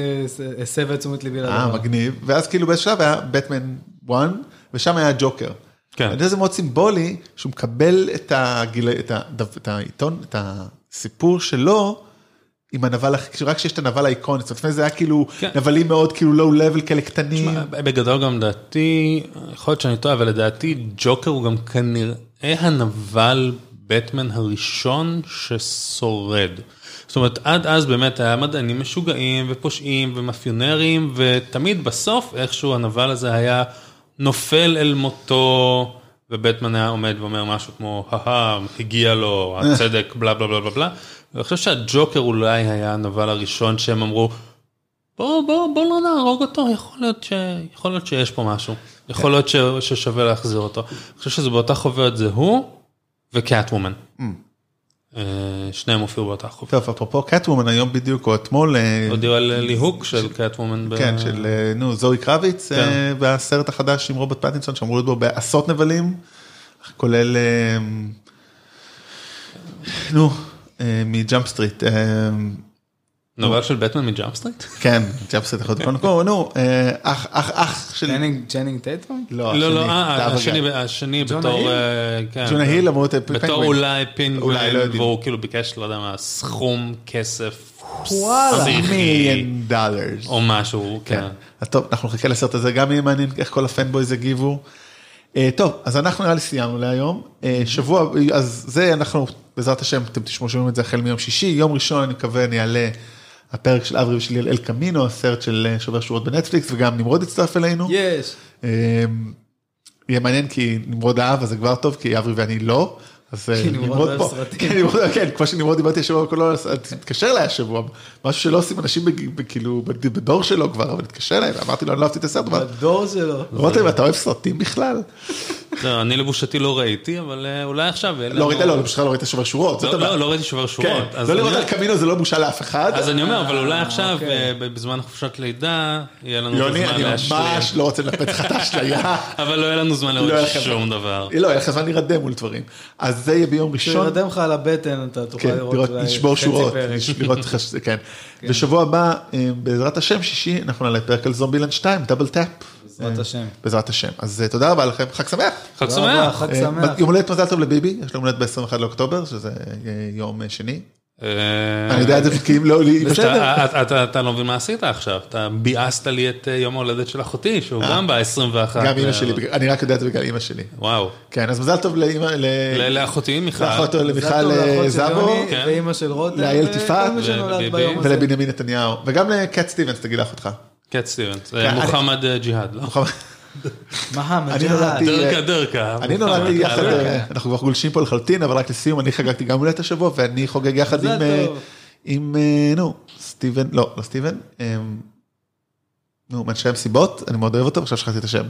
הסבה את תשומת ליבי אה, לדבר. מגניב, ואז כאילו באיזשהו שלב היה בטמן 1, ושם היה ג'וקר. כן. אני יודע שזה מאוד סימבולי, שהוא מקבל את העיתון, את הסיפור שלו. עם הנבל, רק כשיש את הנבל האיקוני, זאת אומרת, לפני זה היה כאילו כן. נבלים מאוד כאילו לואו לבל כאלה קטנים. תשמע, בגדול גם לדעתי, יכול להיות שאני טועה, אבל לדעתי ג'וקר הוא גם כנראה הנבל בטמן הראשון ששורד. זאת אומרת, עד אז באמת היה מדענים משוגעים ופושעים ומאפיונרים, ותמיד בסוף איכשהו הנבל הזה היה נופל אל מותו, ובטמן היה עומד ואומר משהו כמו, הא הגיע לו, הצדק, בלה בלה בלה בלה בלה. ואני חושב שהג'וקר אולי היה הנבל הראשון שהם אמרו, בוא, בוא, בוא לא נהרוג אותו, יכול להיות, ש... יכול להיות שיש פה משהו. יכול להיות ש... ששווה להחזיר אותו. אני חושב שזה באותה חוברת זה הוא ו Catwoman. אה, שניהם הופיעו באותה חוברת. טוב, אפרופו Catwoman היום בדיוק, או אתמול, אה, הודיעו על ליהוק של Catwoman. כן, של אה, נו, זוהי קרביץ, כן. בסרט החדש עם רוברט פטינסון, שאמרו להיות בו בעשרות נבלים, כולל, נו, מ Jump Street, אה, נובל של בטמן מ Jump Street? כן, ג'אפסט יכול להיות, נו, נו, אה, אח, אח, אח של... צ'נינג טייטום? לא, לא, לא, השני, אה, השני, ג'ונה בתור, היל? כן. ג'ונה היל אמור להיות בתור פינגווין. אולי פינגווין, לא. והוא כאילו ביקש, לא יודע מה, סכום כסף וואלה. מיליון dollars. או משהו, כן. כן. טוב, אנחנו נחכה לסרט הזה, גם יהיה מעניין איך כל ה fanboys יגיבו. אה, טוב, אז אנחנו נראה לי סיימנו להיום. שבוע, אז זה אנחנו, בעזרת השם, אתם תשמעו שומעים את זה החל מיום שישי, יום ראשון אני מקווה אני אעלה הפרק של אברי ושלי על אל קמינו, הסרט של אה, שובר שורות בנטפליקס, וגם נמרוד יצטרף אלינו. יש. אה, יהיה מעניין כי נמרוד אהב, אז זה כבר טוב, כי אברי ואני לא. אז אה, נמרוד פה. כן, נמרוד, כן, כמו שנמרוד דיברתי השבוע בקולנוע, אז תתקשר אליי השבוע, משהו שלא עושים אנשים כאילו בד- בדור שלו כבר, אבל תתקשר אליי, ואמרתי לו, אני לא אהבתי את הסרט, בדור שלו. רותם, אתה אוהב סרטים בכלל? לא, אני לבושתי לא ראיתי, אבל אה, אולי עכשיו... לא ראית, לא, בכלל לא ראית שובר שורות, זאת לא, לא, הבעיה. לא ראיתי שובר כן, שורות. אז לא אני לראות אומר- על קמינו זה לא בושה לאף אחד. אז אני אומר, אבל אולי עכשיו, אוקיי. אה, בזמן חופשת לידה, יהיה לנו את יוני, הזמן אני להשלים. ממש לא רוצה לנפץ לך את האשליה. אבל לא יהיה לנו זמן לא לראות שום דבר. לא, יהיה לך זמן להירדם מול דברים. אז זה יהיה ביום ראשון. כשירדם לך על הבטן אתה תוכל כן, לראות לראות, אולי לשבור חצי שורות. לראות ש- כן. בשבוע הבא, אה, בעזרת השם, שישי, אנחנו נעלה פרק על זומבילנד 2, דאבל טאפ. בעזרת השם. בעזרת השם. אז אה, תודה רבה לכם, חג שמח. חג שמח. חג אה, שמח. יום הולדת מזל טוב לביבי, יש לו הולדת ב-21 לאוקטובר, שזה אה, יום שני. אני יודע את זה כי אם לא, בסדר. אתה- לא מבין מה עשית עכשיו, אתה ביאסת לי את יום ההולדת של אחותי, שהוא גם ב-21. גם אמא שלי, אני רק יודע את זה בגלל אמא שלי. וואו. כן, אז מזל טוב לאמא, ל- ל- לאחותי מיכל. לאחות מזל למיכל טוב לאחות של זבו, יוני כן. ואימא של רותם. ביום הזה. ולבנימין נתניהו, וגם לקט סטיבנס, תגיד לאחותך. קט סטיבנס. כן, אה, אני- מוחמד אה, ג'יהאד. לא? אני מג'אד. נולדתי- דרכה דרכה. אני מוחמד נולדתי יחד. אה, אנחנו כבר גולשים פה לחלוטין, אבל רק לסיום, אני חגגתי גם הולדת השבוע, ואני חוגג יחד עם, נו, סטיבן, לא, לא סטיבן, נו, מאנשי המסיבות, אני מאוד אוהב אותו, עכשיו שכחתי את השם.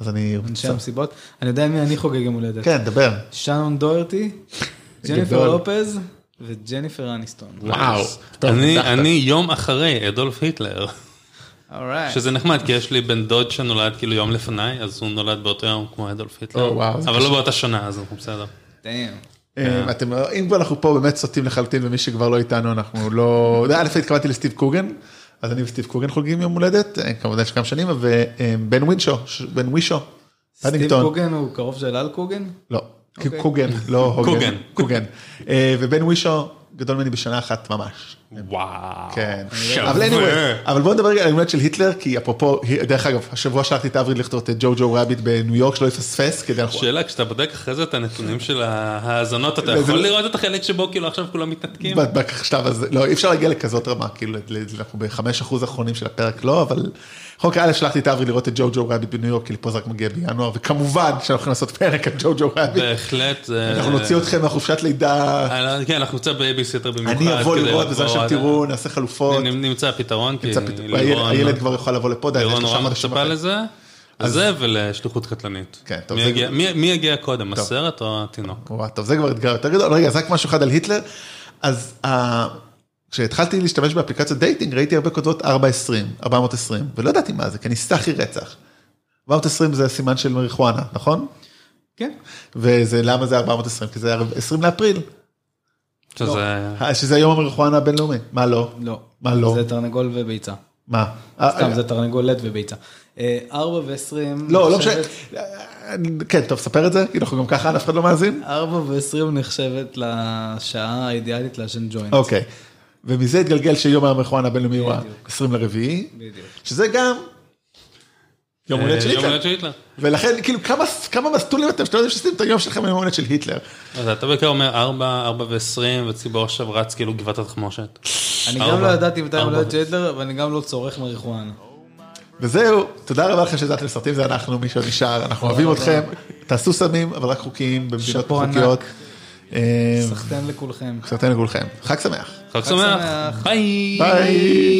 אז אני... אנשי המסיבות. אני יודע מי אני חוגג יום הולדת. כן, דבר. שנון דוירטי, ג'ניפר. לופז וג'ניפר אניסטון. וואו. אני- יום אחרי אדולף היטלר. שזה נחמד, כי יש לי בן דוד שנולד כאילו יום לפניי, אז הוא נולד באותו יום כמו אדולף היטלר. וואו, זה אבל לא. באותה שנה, אז אנחנו בסדר. אה, אתם, אם כבר אנחנו פה באמת סוטים לחלוטין, ומי שכבר לא איתנו, אנחנו לא... א', התכוונתי לסטיב קוגן, אז אני וסטיב קוגן חוגגים יום הולדת, אה, כמובן יש כמה שנים, ובן ווינשו, בן ווישו, סטיב. קוגן הוא קרוב של אל קוגן? לא, אוקיי. קוגן, לא הוגן. קוגן. קוגן. אה, ובן ווישו גדול ממני בשנה אחת ממש. וואו. כן. אבל anyway, אבל בוא נדבר רגע על הולדת של היטלר, כי אפרופו, דרך אגב, השבוע שלחתי את אברי לכתוב את ג'ו ג'ו רביט בניו יורק, שלא יפספס, כדי. שאלה, כשאתה בודק אחרי זה את הנתונים של ההאזנות, אתה יכול לראות את החלק שבו כאילו עכשיו כולם מתנתקים? בשלב הזה, לא, אי אפשר להגיע לכזאת רמה, כאילו, אנחנו בחמש אחוז האחרונים של הפרק לא, אבל... בכל מקרה, א', שלחתי את אברי לראות את ג'ו ג'ו רביט בניו יורק, כי לפה זה רק מגיע בינואר, וכמובן שאנחנו הולכים לעשות פרק על ג'ו ג'ו רביט. בהחלט. זה- אנחנו נוציא אתכם מהחופשת לידה, אה, כן, אנחנו נמצא בייביסיטר במיוחד. אני אבוא לראות בזמן עד- תראו, נעשה חלופות. נמצא פתרון, כי הילד כבר יוכל לבוא לפה, די, יש לירון נורא שם מצפה. לזה. לזה ולשליחות קטלנית. כן, טוב, מי זה- יגיע- קודם, הסרט או התינוק? טוב, זה כבר אתגר יותר גדול. רגע, אז רק משהו אחד על הטינדר. אז אה, כשהתחלתי להשתמש באפליקציות dating, ראיתי הרבה כותבות 420, 420, ולא ידעתי מה זה, כי אני סאחי רצח. 420 זה סימן של מריחואנה, נכון? כן. וזה, למה זה 420? כי זה 20 לאפריל, שזה... אה, שזה יום המריחואנה הבינלאומי. מה לא? לא. מה לא? זה תרנגול וביצה. מה? אה, סתם, אה, זה תרנגולת וביצה. אה, 4 ו-20. לא, לא משנה. אה, כן, טוב, ספר את זה, כי אנחנו גם ככה, אף אחד לא מאזין. 4 ו-20 נחשבת לשעה האידיאלית לעשן ג'וינט. אוקיי. ומזה התגלגל שיום המריחואנה הבינלאומי הוא בדיוק. 20 לרביעי. שזה גם יום הולדת של אה, יום היטלר. הולדת של היטלר. ולכן, כאילו, כמה, כמה מסטולים אתם שאתם יודעים שעושים את היום שלכם ביום הולדת של היטלר. אז אתה בעיקר אומר 4, 4 ו-20, וציבור עכשיו רץ כאילו גבעת התחמושת. אני. גם לא ידעתי מתי ארבע. הולדת של היטלר, אבל אני גם לא צורך מריחואנה. וזהו, תודה רבה לכם שהזעתם לסרטים, זה אנחנו, מי שעוד נשאר, אנחנו אוהבים. אתכם, תעשו סמים, אבל רק חוקיים, במדינות שאפו ענק. חוקיות. אה, סחטיין לכולכם. סרטן לכולכם. חג שמח. חג חג שמח. שמח. ביי. ביי.